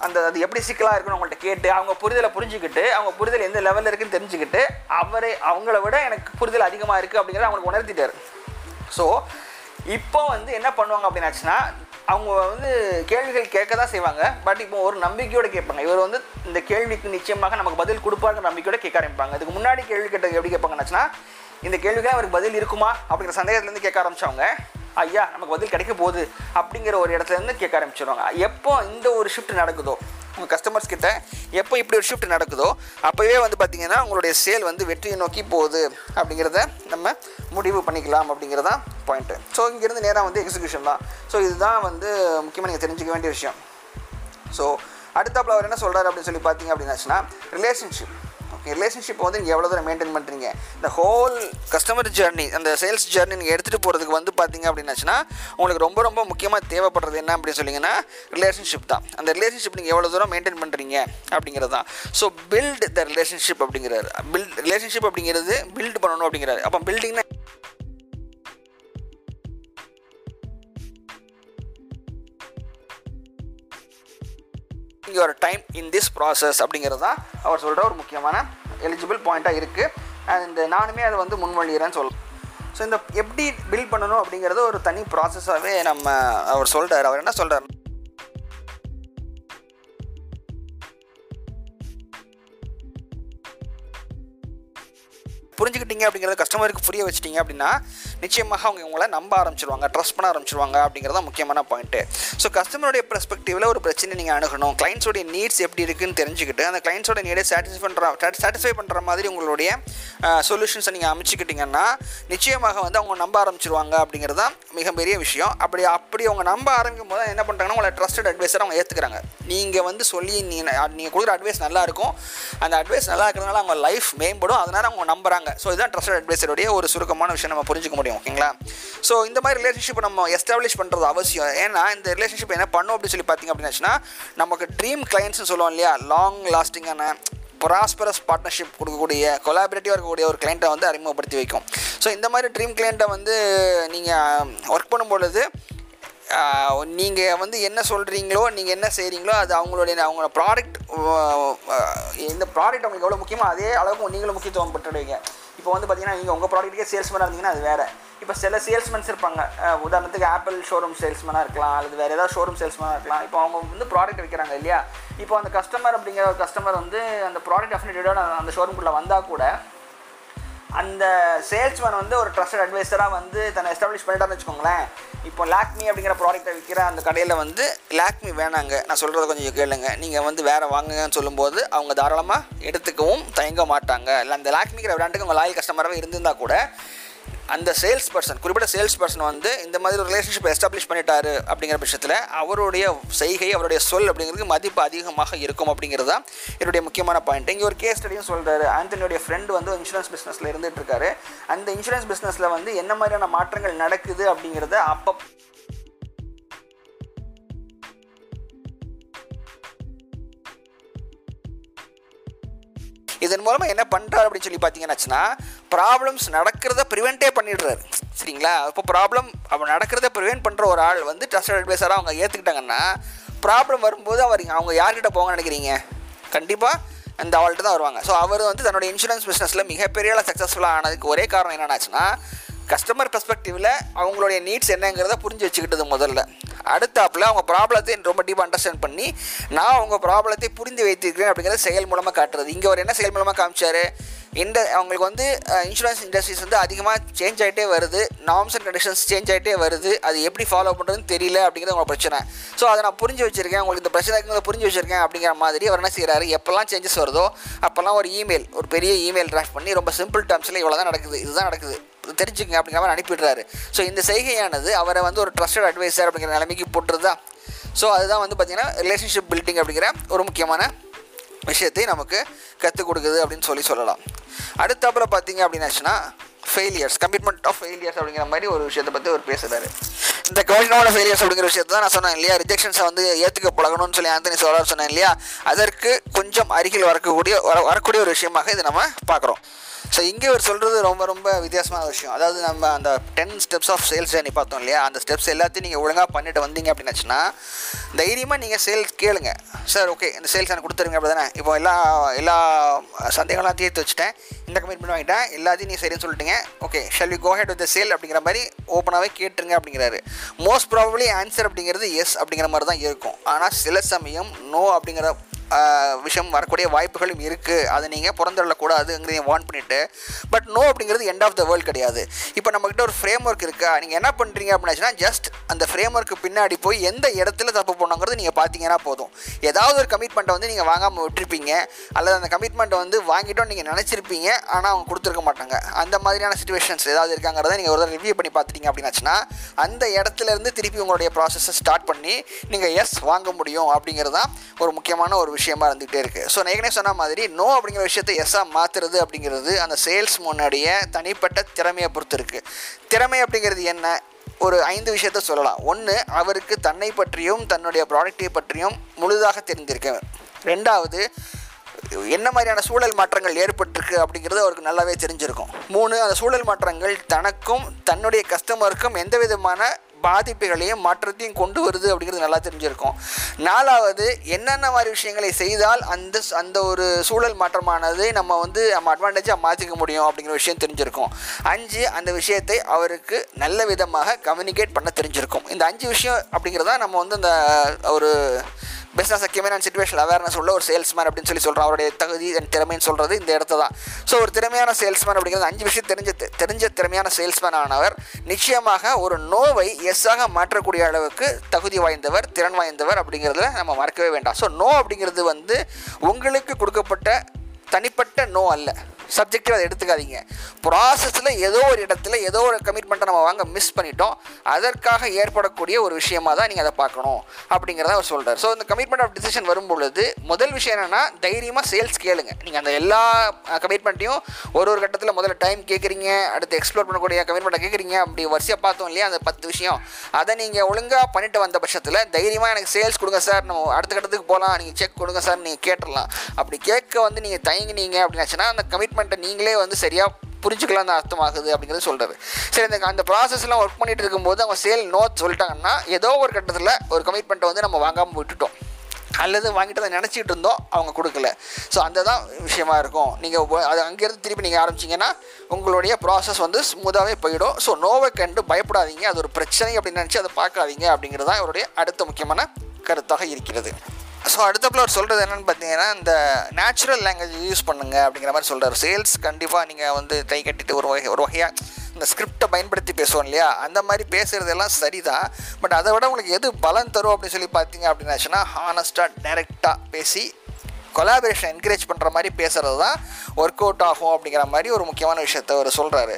அந்த அது எப்படி சிக்கலாக இருக்குன்னு அவங்கள்ட்ட கேட்டு அவங்க புரிதலை புரிஞ்சுக்கிட்டு அவங்க புரிதல் எந்த லெவலில் இருக்குன்னு தெரிஞ்சுக்கிட்டு அவரே அவங்கள விட எனக்கு புரிதல் அதிகமாக இருக்குது அப்படிங்கிறத அவங்களுக்கு உணர்த்திட்டார். ஸோ இப்போ வந்து என்ன பண்ணுவாங்க அப்படின்னாச்சுன்னா அவங்க வந்து கேள்விகள் கேட்க தான் செய்வாங்க. பட் இப்போ ஒரு நம்பிக்கையோட கேட்பாங்க. இவர் வந்து இந்த கேள்விக்கு நிச்சயமாக நமக்கு பதில் கொடுப்பாருங்கிற நம்பிக்கையோட கேட்க ஆரம்பிப்பாங்க. அதுக்கு முன்னாடி கேள்வி கேட்டது எப்படி கேட்பாங்கன்னாச்சுன்னா இந்த கேள்விக்கு அவருக்கு பதில் இருக்குமா? அப்படிங்கிற சந்தேகத்துலேருந்து கேட்க ஆரம்பிச்சவங்க ஐயா நமக்கு பதில் கிடைக்க போகுது அப்படிங்கிற ஒரு இடத்துலேருந்து கேட்க ஆரம்பிச்சிருவாங்க. எப்போ இந்த ஒரு ஷிஃப்ட் நடக்குதோ உங்கள் கஸ்டமர்ஸ் கிட்ட எப்போ இப்படி ஒரு ஷிஃப்ட் நடக்குதோ அப்போவே வந்து பார்த்திங்கன்னா உங்களுடைய சேல் வந்து வெற்றியை நோக்கி போகுது அப்படிங்கிறத நம்ம முடிவு பண்ணிக்கலாம் அப்படிங்கிறதான் பாயிண்ட்டு ஸோ இங்கேருந்து நேராக வந்து எக்ஸிக்யூஷன் தான். ஸோ இதுதான் வந்து முக்கியமாக நீங்கள் தெரிஞ்சுக்க வேண்டிய விஷயம். ஸோ அடுத்தாப்பில் அவர் என்ன சொல்கிறாரு அப்படின்னு சொல்லி பார்த்தீங்க அப்படின்னாச்சுன்னா ரிலேஷன்ஷிப் ஓகே ரிலேஷன்ஷிப் வந்து நீங்கள் எவ்வளோ தூரம் மெயின்டைன் பண்ணுறீங்க இந்த ஹோல் கஸ்டமர் ஜேர்னி அந்த சேல்ஸ் ஜர்னி நீங்கள் எடுத்துகிட்டு போகிறதுக்கு வந்து பார்த்தீங்க அப்படின்னாச்சுன்னா உங்களுக்கு ரொம்ப ரொம்ப முக்கியமாக தேவைப்படுறது என்ன அப்படின்னு சொல்லிங்கன்னா ரிலேஷன்ஷிப் தான். அந்த ரிலேஷன்ஷிப் நீங்கள் எவ்வளோ தூரம் மெயின்டைன் பண்ணுறீங்க அப்படிங்கிறது தான். ஸோ பில்ட் த ரிலேஷன்ஷிப் அப்படிங்கிறாரு. பில்ட் ரிலேஷன்ஷிப் அப்படிங்கிறது பில்ட் பண்ணணும் அப்படிங்கிறாரு. அப்போ பில்டிங்னா your time in this process அப்படிங்கிறது தான் அவர் சொல்கிற ஒரு முக்கியமான எலிஜிபிள் பாயிண்ட்டாக இருக்குது அண்ட் நானுமே அதை வந்து முன்மொழிகிறேன்னு சொல்ல ஸோ இந்த எப்படி பில்ட் பண்ணணும் அப்படிங்கிறது ஒரு தனி ப்ராசஸாகவே நம்ம அவர் சொல்கிறார் அவர் என்ன சொல்கிறார் புரிஞ்சுக்கிட்டீங்க அப்படிங்கிறத கஸ்டமருக்கு புரிய வச்சிட்டீங்க அப்படின்னா நிச்சயமாக அவங்க உங்களை நம்ப ஆரம்பிச்சிருவாங்க ட்ரஸ்ட் பண்ண ஆரம்பிச்சிருவாங்க அப்படிங்கிறது தான் முக்கியமான பாயிண்ட்டு ஸோ கஸ்டமருடைய பெர்ஸ்பெக்டிவில் ஒரு பிரச்சனை நீங்கள் அணுகணும். கிளைண்ட்ஸோடைய நீட்ஸ் எப்படி இருக்குன்னு தெரிஞ்சுக்கிட்டு அந்த கிளைண்ட்ஸோட நீடை சாட்டிஸ்ஃபை பண்ணுற சாட்டிஸ்ஃபை பண்ணுற மாதிரி உங்களுடைய சொல்யூஷன்ஸை நீங்கள் அமைச்சிக்கிட்டிங்கன்னா நிச்சயமாக வந்து அவங்க நம்ப ஆரம்பிச்சிருவாங்க அப்படிங்கிறது தான் மிகப்பெரிய விஷயம். அப்படி அப்படி அவங்க நம்ப ஆரம்பிக்கும் போது என்ன பண்ணுறாங்கன்னா உங்களை ட்ரஸ்டட் அட்வைஸர் அவங்க ஏற்றுக்கிறாங்க நீங்கள் வந்து சொல்லி நீங்கள் நீங்கள் கொடுக்குற அட்வைஸ் நல்லா இருக்கும். அந்த அட்வைஸ் நல்லா இருக்கிறதுனால அவங்க லைஃப் மேம்படும். அதனால் அவங்க நம்புறாங்க. ஸோ இதுதான் ட்ரஸ்டட் அட்வைஸருடைய ஒரு சுருக்கமான விஷயம் நம்ம புரிஞ்சுக்க முடியும். ஓகேங்களா? ஸோ இந்த மாதிரி ரிலேஷன்ஷிப் நம்ம எஸ்டாப்ளிஷ் பண்ணுறது அவசியம். ஏன்னா இந்த ரிலேஷன்ஷிப் என்ன பண்ணும் அப்படின்னு சொல்லி பார்த்தீங்க அப்படின்னாச்சுன்னா நமக்கு ட்ரீம் கிளைண்ட்ஸ்னு சொல்லுவோம் இல்லையா? லாங் லாஸ்டிங்கான ப்ராஸ்பரஸ் பார்ட்னர்ஷிப் கொடுக்கக்கூடிய கொலாபரேட்டிவாக இருக்கக்கூடிய ஒரு கிளைண்ட்டை வந்து அறிமுகப்படுத்தி வைக்கும். ஸோ இந்த மாதிரி ட்ரீம் கிளைண்ட்டை வந்து நீங்கள் ஒர்க் um, பண்ணும்பொழுது நீங்கள் வந்து என்ன சொல்கிறீங்களோ நீங்கள் என்ன செய்கிறீங்களோ அது அவங்களுடைய அவங்களோட ப்ராடக்ட் இந்த ப்ராடக்ட் அவங்களுக்கு எவ்வளோ முக்கியமோ அதே அளவுக்கு நீங்களும் முக்கியத்துவம் பெற்றுடுவீங்க. இப்போ வந்து பார்த்தீங்கன்னா நீங்கள் உங்கள் ப்ராடக்ட்டுக்கே சேல்ஸ்மேனாக இருந்தீங்கன்னா அது வேறு. இப்போ சில சேல்ஸ்மென்ஸ் இருப்பாங்க. உதாரணத்துக்கு ஆப்பிள் ஷோரூம் சேல்ஸ்மேனாக இருக்கலாம் அல்லது வேறு ஏதாவது ஷோரூம் சேல்ஸ்மேனாக இருக்கலாம். இப்போ அவங்க வந்து ப்ராடக்ட் விற்கிறாங்க இல்லையா? இப்போ அந்த கஸ்டமர் அப்படிங்கிற ஒரு கஸ்டமர் வந்து அந்த ப்ராடக்ட் டெஃபினட்டோட அந்த ஷோரூம்குள்ளே வந்தால் கூட அந்த சேல்ஸ்மேன் வந்து ஒரு ட்ரஸ்டட் அட்வைஸராக வந்து தன்னை எஸ்டாப்ளிஷ் பண்ணிட்டான்னு வச்சுக்கோங்களேன். இப்போ லாக்மி அப்படிங்கிற ப்ராடக்ட்டை விற்கிற அந்த கடையில் வந்து லாக்மி வேணாங்க. நான் சொல்கிறத கொஞ்சம் கேளுங்க. நீங்கள் வந்து வேறு வாங்குங்கன்னு சொல்லும்போது அவங்க தாராளமாக எடுத்துக்கவும் தயங்க மாட்டாங்க. இல்லை அந்த லாக்மிங்கிற பிராண்டுக்கு அவங்க லாயல் கஸ்டமராகவே இருந்திருந்தால் கூட அந்த சேல்ஸ் பர்சன் குறிப்பிட்ட சேல்ஸ் பர்சன் வந்து இந்த மாதிரி ஒரு ரிலேஷன்ஷிப் எஸ்டாப்ளிஷ் பண்ணிட்டாரு அப்படிங்கிற பட்சத்தில் அவருடைய செய்கை அவருடைய சொல் அப்படிங்கிறது மதிப்பு அதிகமாக இருக்கும் அப்படிங்கிறது தான் என்னுடைய முக்கியமான பாயிண்ட் இங்கே ஒரு கேஸ் ஸ்டடியும் சொல்கிறாரு ஆந்தனியோடைய ஃப்ரெண்டு வந்து இன்சூரன்ஸ் பிஸ்னஸில் இருந்துட்டு இருக்காரு. அந்த இன்சூரன்ஸ் பிஸ்னஸில் வந்து என்ன மாதிரியான மாற்றங்கள் நடக்குது அப்படிங்கிறத அப்போ இதன் மூலமாக என்ன பண்ணுறாரு அப்படின்னு சொல்லி பார்த்தீங்கன்னாச்சுன்னா ப்ராப்ளம்ஸ் நடக்கிறத ப்ரிவெண்ட்டே பண்ணிடுறாரு. சரிங்களா? இப்போ ப்ராப்ளம் அவன் நடக்கிறத ப்ரிவெண்ட் பண்ணுற ஒரு ஆள் வந்து ட்ரஸ்டட் அட்வைஸராக அவங்க ஏற்றுக்கிட்டாங்கன்னா ப்ராப்ளம் வரும்போது அவர் அவங்க யார்கிட்ட போங்க நினைக்கிறீங்க? கண்டிப்பாக அந்த அவள்கிட்ட தான் வருவாங்க. ஸோ அவர் வந்து தன்னோட இன்சூரன்ஸ் பிஸ்னஸில் மிகப்பெரிய சக்ஸஸ்ஃபுல்லாக ஆனதுக்கு ஒரே காரணம் என்னென்னாச்சுன்னா கஸ்டமர் பெர்ஸ்பெக்டிவில் அவங்களுடைய நீட்ஸ் என்னங்கிறத புரிஞ்சு வச்சுக்கிட்டது முதல்ல. அடுத்தாப்புல அவங்க ப்ராப்ளத்தை ரொம்ப டீப் அண்டர்ஸ்டாண்ட் பண்ணி நான் உங்கள் ப்ராப்ளத்தை புரிந்து வைத்திருக்கிறேன் அப்படிங்கிறத செயல் மூலமாக காட்டுறது. இங்கே ஒரு என்ன செயல் மூலமாக காமிச்சாரு? இந்த அவங்களுக்கு வந்து இன்சூரன்ஸ் இண்டஸ்ட்ரீஸ் வந்து அதிகமாக சேஞ்ச் ஆகிட்டே வருது. நார்ம்ஸ் அண்ட் கண்டிஷன்ஸ் சேஞ்ச் ஆகிட்டே வருது. அது எப்படி ஃபாலோ பண்ணுறதுன்னு தெரியல அப்படிங்கிறது உங்கள் பிரச்சனை. ஸோ அதை நான் புரிஞ்சு வச்சுருக்கேன். உங்களுக்கு இந்த பிரச்சனை இருக்குங்கிறத புரிஞ்சு வச்சுருக்கேன் அப்படிங்கிற மாதிரி அவர் என்ன செய்கிறாரு எப்போல்லாம் சேஞ்சஸ் வருதோ அப்போல்லாம் ஒரு இமெயில் ஒரு பெரிய இமெயில் ட்ராஃப்ட் பண்ணி ரொம்ப சிம்பிள் டேர்ம்ஸில் இவ்வளோ தான் நடக்குது. இதுதான் நடக்குது. தெரிஞ்சுக்கங்க அப்படிங்கிற மாதிரி அனுப்பிடுறாரு ஸோ இந்த செய்கையானது அவரை வந்து ஒரு ட்ரஸ்டட் அட்வைசர் அப்படிங்கிற நிலைமைக்கு போட்டுருதா? ஸோ அதுதான் வந்து பார்த்திங்கன்னா ரிலேஷன்ஷிப் பில்டிங் அப்படிங்கிற ஒரு முக்கியமான விஷயத்தை நமக்கு கற்றுக் கொடுக்குது அப்படின்னு சொல்லி சொல்லலாம். அடுத்த அப்புறம் பார்த்தீங்க அப்படின்னாச்சுன்னா ஃபெயிலியர்ஸ் கமிட்மெண்ட் ஆஃப் ஃபெயிலியர்ஸ் அப்படிங்கிற மாதிரி ஒரு விஷயத்தை பற்றி அவர் பேசுகிறாரு இந்த கவர்னோட ஃபெயிலியர்ஸ் அப்படிங்கிற விஷயத்தை தான் நான் சொன்னேன் இல்லையா? ரிஜெக்ஷன்ஸை வந்து ஏற்றுக்க பழகணும்னு சொல்லி ஆந்தனி சோலார் சொன்னேன் இல்லையா? அதற்கு கொஞ்சம் அருகில் வரக்கூடிய வர வரக்கூடிய ஒரு விஷயமாக இது நம்ம பார்க்குறோம். ஸோ இங்கே அவர் சொல்கிறது ரொம்ப ரொம்ப வித்தியாசமான விஷயம். அதாவது நம்ம அந்த ten steps of sales journey பார்த்தோம் இல்லையா? அந்த ஸ்டெப்ஸ் எல்லாத்தையும் நீங்கள் ஒழுங்காக பண்ணிட்டு வந்தீங்க அப்படின்னாச்சுன்னா தைரியமாக நீங்கள் சேல்ஸ் கேளுங்க. சார் ஓகே இந்த சேல்ஸ் எனக்கு கொடுத்துருங்க அப்படி தானே இப்போ எல்லா எல்லா சந்தேகம்லாம் தீர்த்து வச்சுட்டேன். இந்த கமிட்மெண்ட் வாங்கிட்டேன். எல்லாத்தையும் நீ சரின்னு சொல்லிட்டீங்க. Okay shall we go ahead with sale அப்படிங்கிற மாதிரி ஓப்பனாகவே கேட்டுருங்க அப்படிங்கிறாரு. மோஸ்ட் ப்ராபப்ளி ஆன்சர் அப்படிங்கிறது எஸ் அப்படிங்கிற மாதிரி தான் இருக்கும். ஆனால் சில சமயம் நோ அப்படிங்கிற விஷயம் வரக்கூடிய வாய்ப்புகளும் இருக்குது அதை நீங்கள் புறந்தள்ளக்கூடாதுங்கிறதையும் வார்ன் பண்ணிவிட்டு பட் நோ அப்படிங்கிறது எண்ட் ஆஃப் த வேர்ல்ட் கிடையாது. இப்போ நம்மக்கிட்ட ஒரு ஃப்ரேம் ஒர்க் இருக்கா? நீங்கள் என்ன பண்ணுறீங்க அப்படின்னாச்சுன்னா ஜஸ்ட் அந்த ஃப்ரேம் ஒர்க்கு பின்னாடி போய் எந்த இடத்துல தப்பு பண்ணோங்கிறது நீங்கள் பார்த்தீங்கன்னா போதும். ஏதாவது ஒரு கமிட்மெண்ட்டை வந்து நீங்கள் வாங்காமல் விட்டுருப்பீங்க அல்லது அந்த கமிட்மெண்ட்டை வந்து வாங்கிட்டோம் நீங்கள் நினச்சிருப்பீங்க ஆனால் அவங்க கொடுத்துருக்க மாட்டாங்க. அந்த மாதிரியான சுச்சுவேஷன்ஸ் ஏதாவது இருக்காங்கிறத நீங்கள் ஒரு தடவை ரிவ்யூ பண்ணி பார்த்துட்டீங்க அப்படின்னாச்சுன்னா அந்த இடத்துல இருந்து திருப்பி உங்களுடைய ப்ராசஸை ஸ்டார்ட் பண்ணி நீங்கள் எஸ் வாங்க முடியும் அப்படிங்கிறது தான் ஒரு முக்கியமான ஒரு விஷயம். விஷயமா இருந்துகிட்டே இருக்குது ஸோ நான் ஏற்கனவே சொன்ன மாதிரி நோ அப்படிங்கிற விஷயத்தை எஸ்ஸாக மாற்றுறது அப்படிங்கிறது அந்த சேல்ஸ் முன்னாடிய தனிப்பட்ட திறமையை பொறுத்து இருக்குது திறமை அப்படிங்கிறது என்ன? ஒரு ஐந்து விஷயத்த சொல்லலாம். ஒன்று அவருக்கு தன்னை பற்றியும் தன்னுடைய ப்ராடக்ட்டை பற்றியும் முழுதாக தெரிந்திருக்க ரெண்டாவது என்ன மாதிரியான சூழல் மாற்றங்கள் ஏற்பட்டிருக்கு அப்படிங்கிறது அவருக்கு நல்லாவே தெரிஞ்சிருக்கும். மூணு அந்த சூழல் மாற்றங்கள் தனக்கும் தன்னுடைய கஸ்டமருக்கும் எந்த விதமான பாதிப்புகளையும் மாற்றத்தையும் கொண்டு வருது அப்படிங்கிறது நல்லா தெரிஞ்சிருக்கும். நாலாவது என்னென்ன மாதிரி விஷயங்களை செய்தால் அந்த அந்த ஒரு சூழல் மாற்றமானது நம்ம வந்து நம்ம அட்வான்டேஜாக மாற்றிக்க முடியும் அப்படிங்கிற விஷயம் தெரிஞ்சிருக்கும். அஞ்சு அந்த விஷயத்தை அவருக்கு நல்ல விதமாக கம்யூனிகேட் பண்ண தெரிஞ்சிருக்கும். இந்த அஞ்சு விஷயம் அப்படிங்கிறதா நம்ம வந்து அந்த ஒரு பிஸ்னஸ் அக்கியமேன் சுச்சுவேஷன் அவேர்னஸ் உள்ள ஒரு சேல்ஸ்மேன் அப்படின்னு சொல்லி சொல்கிறான் அவருடைய தகுதி அண்ட் திறமைன்னு சொல்கிறது இந்த இடத்த தான். ஸோ ஒரு திறமையான சேல்ஸ்மேன் அப்படிங்கிறது அஞ்சு விஷயம் தெரிஞ்ச தெரிஞ்ச திறமையான சேல்ஸ்மேன் ஆனவர் நிச்சயமாக ஒரு நோவை எஸ்ஸாக மாற்றக்கூடிய அளவுக்கு தகுதி வாய்ந்தவர் திறன் வாய்ந்தவர் அப்படிங்கிறதுல நம்ம மறக்கவே வேண்டாம். ஸோ நோ அப்படிங்கிறது வந்து உங்களுக்கு கொடுக்கப்பட்ட தனிப்பட்ட நோ அல்ல. சப்ஜெக்டிவ் அதை எடுத்துக்காதீங்க. ப்ராசஸில் ஏதோ ஒரு இடத்துல ஏதோ ஒரு கமிட்மெண்ட்டை நம்ம வாங்க மிஸ் பண்ணிட்டோம். அதற்காக ஏற்படக்கூடிய ஒரு விஷயமா தான் நீங்கள் அதை பார்க்கணும் அப்படிங்கிறத அவர் சொல்கிறார் ஸோ இந்த கமிட்மெண்ட் ஆஃப் டிசிஷன் வரும்பொழுது முதல் விஷயம் என்னென்னா தைரியமாக சேல்ஸ் கேளுங்க. நீங்கள் அந்த எல்லா கமிட்மெண்ட்டையும் ஒரு ஒரு கட்டத்தில் முதல்ல டைம் கேட்குறீங்க அடுத்து எக்ஸ்ப்ளோர் பண்ணக்கூடிய கமிட்மெண்ட்டை கேட்குறீங்க அப்படி வரிசையாக பார்த்தோம் இல்லையா அந்த பத்து விஷயம். அதை நீங்கள் ஒழுங்காக பண்ணிட்டு வந்த பட்சத்தில் தைரியமாக எனக்கு சேல்ஸ் கொடுங்க சார் நம்ம அடுத்த கட்டத்துக்கு போகலாம் நீங்கள் செக் கொடுங்க சார் நீங்கள் கேட்டுடலாம். அப்படி கேட்க வந்து நீங்கள் தயங்கினீங்க அப்படின்னாச்சுன்னா அந்த கமிட்மெண்ட் கமிட்மெண்ட்டை நீங்களே வந்து சரியாக புரிஞ்சுக்கலாம் தான் அர்த்தமாகுது அப்படிங்கிறது சொல்கிறது சரி இந்த அந்த ப்ராசஸ்லாம் ஒர்க் பண்ணிட்டு இருக்கும்போது அவங்க சேல் நோட் சொல்லிட்டாங்கன்னா ஏதோ ஒரு கட்டத்தில் ஒரு கமிட்மெண்ட்டை வந்து நம்ம வாங்காமல் விட்டுட்டோம். அல்லது வாங்கிட்டு அதை நினச்சிட்டு இருந்தோம் அவங்க கொடுக்கல. ஸோ அந்த தான் விஷயமா இருக்கும். நீங்கள் அது அங்கேருந்து திருப்பி நீங்கள் ஆரம்பிச்சிங்கன்னா உங்களுடைய ப்ராசஸ் வந்து ஸ்மூத்தாகவே போயிடும். ஸோ நோவை கண்டு பயப்படாதீங்க. அது ஒரு பிரச்சனை அப்படின்னு நினச்சி அதை பார்க்காதீங்க அப்படிங்கிறது தான் இவருடைய அடுத்த முக்கியமான கருத்தாக இருக்கிறது. ஸோ அடுத்தப்பில் அவர் சொல்கிறது என்னென்னு பார்த்தீங்கன்னா இந்த நேச்சுரல் லாங்குவேஜ் யூஸ் பண்ணுங்க அப்படிங்கிற மாதிரி சொல்கிறார் சேல்ஸ் கண்டிப்பாக நீங்கள் வந்து கை கட்டிட்டு ஒரு வகை ஒரு வகையாக இந்த ஸ்கிரிப்டை பயன்படுத்தி பேசுவோம் இல்லையா? அந்த மாதிரி பேசுகிறதெல்லாம் சரிதான். பட் அதை விட உங்களுக்கு எது பலன் தரும் அப்படின்னு சொல்லி பார்த்தீங்க அப்படின்னாச்சுன்னா ஹானஸ்ட்டாக டைரெக்டாக பேசி கொலாபரேஷன் என்கரேஜ் பண்ணுற மாதிரி பேசுகிறது தான் ஒர்க் அவுட் ஆகும் அப்படிங்கிற மாதிரி ஒரு முக்கியமான விஷயத்த அவர் சொல்கிறாரு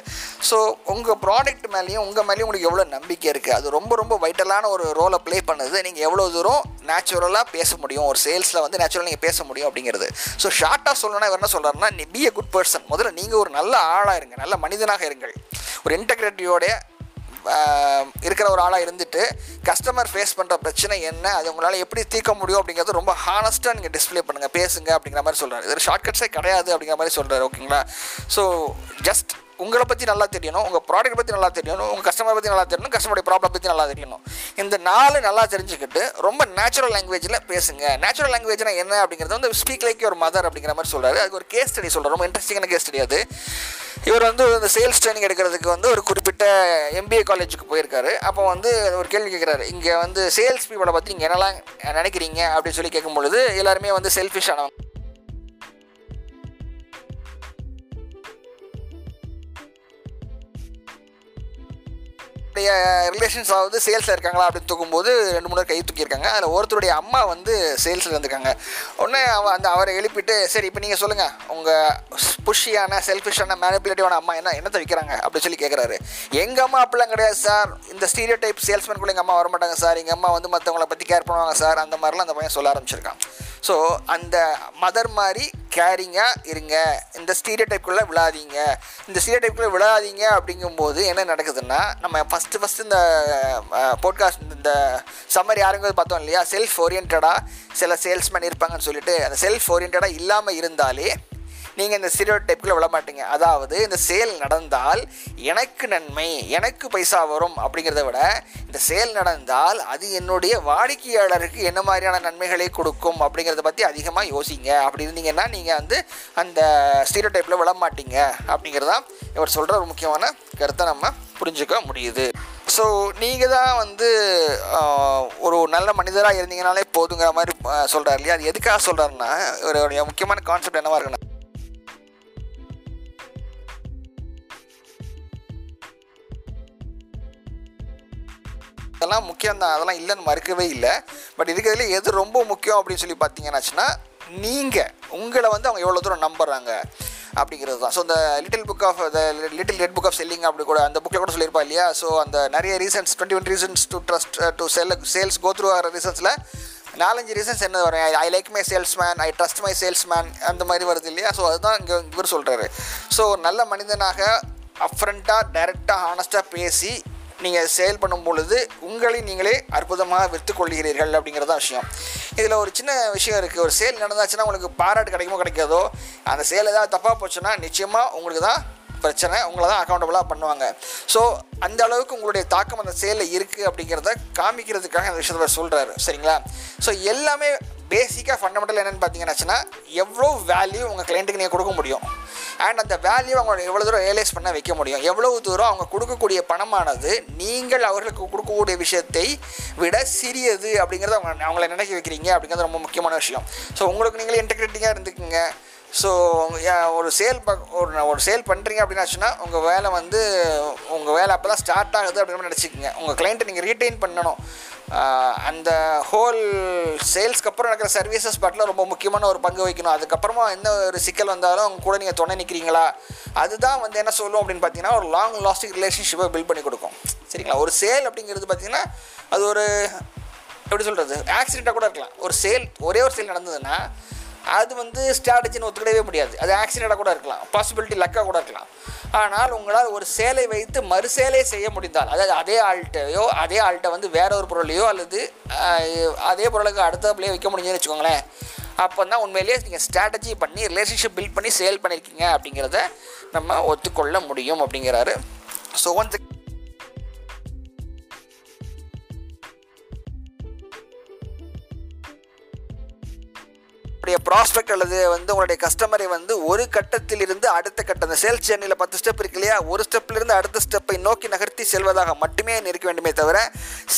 ஸோ உங்கள் ப்ராடக்ட் மேலேயும் உங்கள் மேலேயும் உங்களுக்கு எவ்வளோ நம்பிக்கை இருக்குது அது ரொம்ப ரொம்ப வைட்டலான ஒரு ரோலை ப்ளே பண்ணுது. நீங்கள் எவ்வளோ தூரம் நேச்சுரலாக பேச முடியும்? ஒரு சேல்ஸில் வந்து நேச்சுரலாக நீங்கள் பேச முடியும் அப்படிங்கிறது. ஸோ ஷார்ட்டாக சொல்லணும்னா இவர் என்ன சொல்கிறாருன்னா நீ பி எ குட் பர்சன் முதல்ல நீங்கள் ஒரு நல்ல ஆளாக இருங்க. நல்ல மனிதனாக இருங்கள். ஒரு இன்டெகிரிட்டியோடைய இருக்கிற ஒரு ஆளாக இருந்துட்டு கஸ்டமர் ஃபேஸ் பண்ணுற பிரச்சனை என்ன? அது உங்களால் எப்படி தீர்க்க முடியும் அப்படிங்கிறது ரொம்ப ஹானஸ்ட்டாக நீங்கள் டிஸ்பிளே பண்ணுங்கள் பேசுங்க அப்படிங்கிற மாதிரி சொல்கிறாரு இது ஷார்ட்கட்ஸே கிடையாது அப்படிங்கிற மாதிரி சொல்கிறாரு ஓகேங்களா ஸோ ஜஸ்ட் உங்களை பற்றி நல்லா தெரியணும் உங்கள் ப்ராடக்ட் பற்றி நல்லா தெரியணும் உங்கள் கஸ்டமர் பற்றி நல்லா தெரியணும் கஸ்டமருடைய ப்ராப்ளம் பற்றி நல்லா தெரியணும். இந்த நாலு நல்லா தெரிஞ்சுக்கிட்டு ரொம்ப நேச்சுரல் லாங்குவேஜில் பேசுங்க. நேச்சுரல் லாங்குவேஜ்னா என்ன அப்படிங்கிறது வந்து ஸ்பீக் லைக் ஒரு மதர் அப்படிங்கிற மாதிரி சொல்கிறாரு அதுக்கு ஒரு கேஸ் ஸ்டடி சொல்கிறார் ரொம்ப இன்ட்ரெஸ்டிங்கான கேஸ் ஸ்டடி அது. இவர் வந்து இந்த சேல்ஸ் ட்ரைனிங் எடுக்கிறதுக்கு வந்து ஒரு குறிப்பிட்ட எம்பிஏ காலேஜுக்கு போயிருக்காரு. அப்போ வந்து ஒரு கேள்வி கேட்குறாரு இங்கே வந்து சேல்ஸ் பீப்பிளை பற்றி நீங்கள் என்னெல்லாம் நினைக்கிறீங்க அப்படின்னு சொல்லி கேட்கும்பொழுது எல்லாருமே வந்து செல்ஃபிஷ் ஆனவங்க. ரிலேஷன்ஸ் ஆகுது சேல்ஸில் இருக்காங்களா அப்படின்னு தூக்கும்போது ரெண்டு மூணு பேர் கை தூக்கியிருக்காங்க. அதில் ஒருத்தருடைய அம்மா வந்து சேல்ஸில் இருந்திருக்காங்க. உடனே அவ அந்த அவரை எழுப்பிட்டு சரி இப்போ நீங்கள் சொல்லுங்கள் உங்கள் புஷியான செல்ஃபிஷான மேனிப்புலேட்டிவான அம்மா என்ன என்னத்தை விற்கிறாங்க அப்படின்னு சொல்லி கேட்குறாரு எங்கள் அம்மா அப்படிலாம் கிடையாது சார். இந்த ஸ்டீரியோ டைப் சேல்ஸ்மேன் எங்கள் அம்மா வரமாட்டாங்க சார். எங்கள் அம்மா வந்து மற்றவங்கள பற்றி கேர் பண்ணுவாங்க சார். அந்த மாதிரிலாம் அந்த பையன் சொல்ல ஆரம்பிச்சிருக்கான். ஸோ அந்த மதர் மாதிரி கேரிங்காக இருங்க. இந்த ஸ்டீரியோ டைப்குள்ளே விழாதீங்க. இந்த ஸ்டீரியோ டைப்குள்ளே விழாதீங்க அப்படிங்கும்போது என்ன நடக்குதுன்னா நம்ம ஃபஸ்ட்டு ஃபஸ்ட்டு இந்த போட்காஸ்ட் இந்த சம்மர் யாருங்கிறது பார்த்தோம் இல்லையா? செல்ஃப் ஓரியன்டாக சில சேல்ஸ்மேன் இருப்பாங்கன்னு சொல்லிட்டு அந்த செல்ஃப் ஓரியன்டாக இல்லாமல் இருந்தாலே நீங்கள் இந்த ஸ்டீரியோ டைப்புக்குள்ளே விழ மாட்டீங்க அதாவது இந்த சேல் நடந்தால் எனக்கு நன்மை எனக்கு பைசா வரும் அப்படிங்கிறத விட இந்த சேல் நடந்தால் அது என்னுடைய வாடிக்கையாளருக்கு என்ன மாதிரியான நன்மைகளை கொடுக்கும் அப்படிங்கிறத பற்றி அதிகமாக யோசிங்க. அப்படி இருந்தீங்கன்னா நீங்கள் வந்து அந்த ஸ்டீரியோ டைப்பில் விழ மாட்டீங்க அப்படிங்கிறதான் இவர் சொல்கிற ஒரு முக்கியமான கருத்தை நம்ம புரிஞ்சுக்க முடியுது. ஸோ நீங்கள் தான் வந்து ஒரு நல்ல மனிதராக இருந்தீங்கனாலே போதுங்கிற மாதிரி சொல்கிறார் இல்லையா? அது எதுக்காக சொல்கிறாருன்னா ஒரு முக்கியமான கான்செப்ட் என்னவாக இருக்குன்னா அதெல்லாம் முக்கியம் தான் அதெல்லாம் இல்லைன்னு மறுக்கவே இல்லை. பட் இதுக்கிறதுல எது ரொம்ப முக்கியம் அப்படின்னு சொல்லி பார்த்தீங்கன்னாச்சுன்னா நீங்கள் உங்களை வந்து அவங்க எவ்வளோ தூரம் நம்புறாங்க அப்படிங்கிறது தான். ஸோ இந்த little book of the little red book of selling அப்படி கூட அந்த புக்கில் கூட சொல்லியிருப்பா இல்லையா? ஸோ அந்த நிறைய reasons twenty one reasons to trust to sell sales go through ஆகிற ரீசன்ஸில் நாலஞ்சு ரீசன்ஸ் என்ன வரும்? I like my salesman I trust my salesman அந்த மாதிரி வருது இல்லையா? ஸோ அதுதான் இங்கே இவர் சொல்கிறாரு ஸோ நல்ல மனிதனாக அப்ரண்ட்டாக டைரெக்டாக ஹானஸ்ட்டாக பேசி நீங்கள் சேல் பண்ணும் பொழுது உங்களை நீங்களே அற்புதமாக விற்று கொள்கிறீர்கள் அப்படிங்கிறது தான் விஷயம். இதில் ஒரு சின்ன விஷயம் இருக்குது. ஒரு சேல் நடந்தாச்சுன்னா உங்களுக்கு பாராட்டு கிடைக்குமோ கிடைக்காதோ அந்த சேல் ஏதாவது தப்பாக போச்சுன்னா நிச்சயமாக உங்களுக்கு தான் பிரச்சனை. உங்களை தான் அக்கௌண்டபுளாக பண்ணுவாங்க. ஸோ அந்த அளவுக்கு உங்களுடைய தாக்கம் அந்த செயலில் இருக்குது அப்படிங்கிறத காமிக்கிறதுக்காக அந்த விஷயத்தில் சொல்கிறாரு சரிங்களா? ஸோ எல்லாமே பேசிக்காக ஃபண்டமெண்டல் என்னென்னு பார்த்தீங்கன்னாச்சுன்னா எவ்வளோ வேல்யூ உங்கள் கிளைண்ட்டுக்கு நீங்கள் கொடுக்க முடியும். அண்ட் அந்த வேல்யூ அவங்க எவ்வளோ தூரம் ரியலைஸ் பண்ண வைக்க முடியும். எவ்வளவு தூரம் அவங்க கொடுக்கக்கூடிய பணமானது நீங்கள் அவர்களுக்கு கொடுக்கக்கூடிய விஷயத்தை விட சிறியது அப்படிங்கிறத அவங்க அவங்கள நினைக்க வைக்கிறீங்க அப்படிங்கிறது ரொம்ப முக்கியமான விஷயம். ஸோ உங்களுக்கு நீங்களே இன்டெகிரேட்டிங்காக இருந்துக்குங்க. ஸோ ஒரு சேல் ப ஒரு ஒரு சேல் பண்ணுறீங்க அப்படின்னாச்சுன்னா உங்கள் வேலை வந்து உங்கள் வேலை அப்போ தான் ஸ்டார்ட் ஆகுது அப்படிங்கிற மாதிரி நினச்சிக்கோங்க. உங்கள் கிளைண்ட்டை நீங்கள் ரீட்டைன் பண்ணணும். அந்த ஹோல் சேல்ஸ்க்கு அப்புறம் நடக்கிற சர்வீசஸ் பாட்டில் ரொம்ப முக்கியமான ஒரு பங்கு வகிக்கணும். அதுக்கப்புறமா எந்த ஒரு சிக்கல் வந்தாலும் அவங்க கூட நீங்கள் துணை நிற்கிறீங்களா அதுதான் வந்து என்ன சொல்லும் அப்படின்னு பார்த்தீங்கன்னா ஒரு லாங் லாஸ்டிங் ரிலேஷன்ஷிப்பை பில்ட் பண்ணி கொடுக்கும். சரிங்களா? ஒரு சேல் அப்படிங்கிறது பார்த்தீங்கன்னா அது ஒரு எப்படி சொல்கிறது ஆக்சிடெண்ட்டாக கூட இருக்கலாம். ஒரு சேல் ஒரே ஒரு சேல் நடந்ததுன்னா அது வந்து ஸ்ட்ராட்டஜின்னு ஒத்துக்கிடவே முடியாது. அது ஆக்சிடெண்ட்டாக கூட இருக்கலாம். பாசிபிலிட்டி லக்காக கூட இருக்கலாம். ஆனால் உங்களால் ஒரு சேலை வைத்து மறுசேலை செய்ய முடிந்தால் அதாவது அதே ஆள்கிட்டையோ அதே ஆள்கிட்ட வந்து வேற ஒரு பொருளையோ அல்லது அதே பொருளுக்கு அடுத்த பிள்ளைய வைக்க முடியுதுன்னு வச்சுக்கோங்களேன் அப்போ தான் உண்மையிலேயே நீங்கள் ஸ்ட்ராட்டஜி பண்ணி ரிலேஷன்ஷிப் பில்ட் பண்ணி சேல் பண்ணியிருக்கீங்க அப்படிங்கிறத நம்ம ஒத்துக்கொள்ள முடியும் அப்படிங்கிறாரு. ஸோ ஒன்ஸ் உங்களுடைய ப்ராஸ்பெக்ட் அல்லது வந்து உங்களுடைய கஸ்டமரை வந்து ஒரு கட்டத்தில் இருந்து அடுத்த கட்டம். அந்த சேல்ஸ் ஜேர்னியில் பத்து ஸ்டெப் இருக்கு இல்லையா? ஒரு ஸ்டெப்லேருந்து அடுத்த ஸ்டெப்பை நோக்கி நகர்த்தி செல்வதாக மட்டுமே இருக்க வேண்டுமே தவிர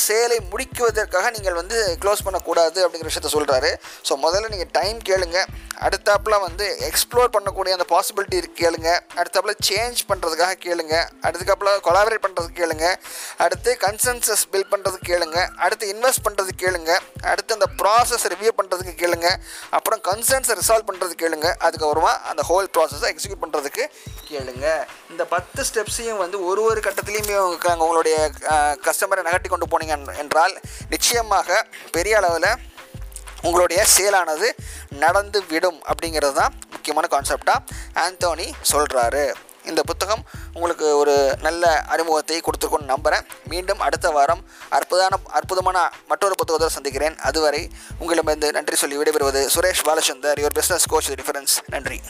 சேலை முடிக்குவதற்காக நீங்கள் வந்து க்ளோஸ் பண்ணக்கூடாது அப்படிங்கிற விஷயத்த சொல்கிறாரு ஸோ முதல்ல நீங்கள் டைம் கேளுங்க. அடுத்தாப்புல வந்து எக்ஸ்ப்ளோர் பண்ணக்கூடிய அந்த பாசிபிலிட்டி இருக்கு கேளுங்க. அடுத்தாப்புல சேஞ்ச் பண்ணுறதுக்காக கேளுங்க. அடுத்துக்காப்புல கொலாபரேட் பண்ணுறதுக்கு கேளுங்க. அடுத்து கன்சென்சஸ் பில்ட் பண்ணுறதுக்கு கேளுங்க. அடுத்து இன்வெஸ்ட் பண்ணுறதுக்கு கேளுங்க. அடுத்து அந்த ப்ராசஸ் ரிவ்யூ பண்ணுறதுக்கு கேளுங்க. அப்புறம் கன்சர்ன்ஸை ரிசால்வ் பண்ணுறது கேளுங்க. அதுக்கப்புறமா அந்த ஹோல் ப்ராசஸை எக்ஸிக்யூட் பண்ணுறதுக்கு கேளுங்க. இந்த பத்து ஸ்டெப்ஸையும் வந்து ஒரு ஒரு கட்டத்துலேயுமே உங்களுடைய கஸ்டமரை நகர்த்தி கொண்டு போனீங்க என்றால் நிச்சயமாக பெரிய அளவில் உங்களுடைய சேலானது நடந்து விடும் அப்படிங்கிறது தான் முக்கியமான கான்செப்டாக ஆந்தோனி சொல்கிறாரு இந்த புத்தகம் உங்களுக்கு ஒரு நல்ல அறிமுகத்தை கொடுத்துருக்கோன்னு நம்புகிறேன் மீண்டும் அடுத்த வாரம் அற்புதமான அற்புதமான மற்றொரு புத்தகத்தோடு சந்திக்கிறேன். அதுவரை உங்களிடமிருந்து நன்றி சொல்லி விடைபெறுவது Suresh Balachandar your business coach difference நன்றி.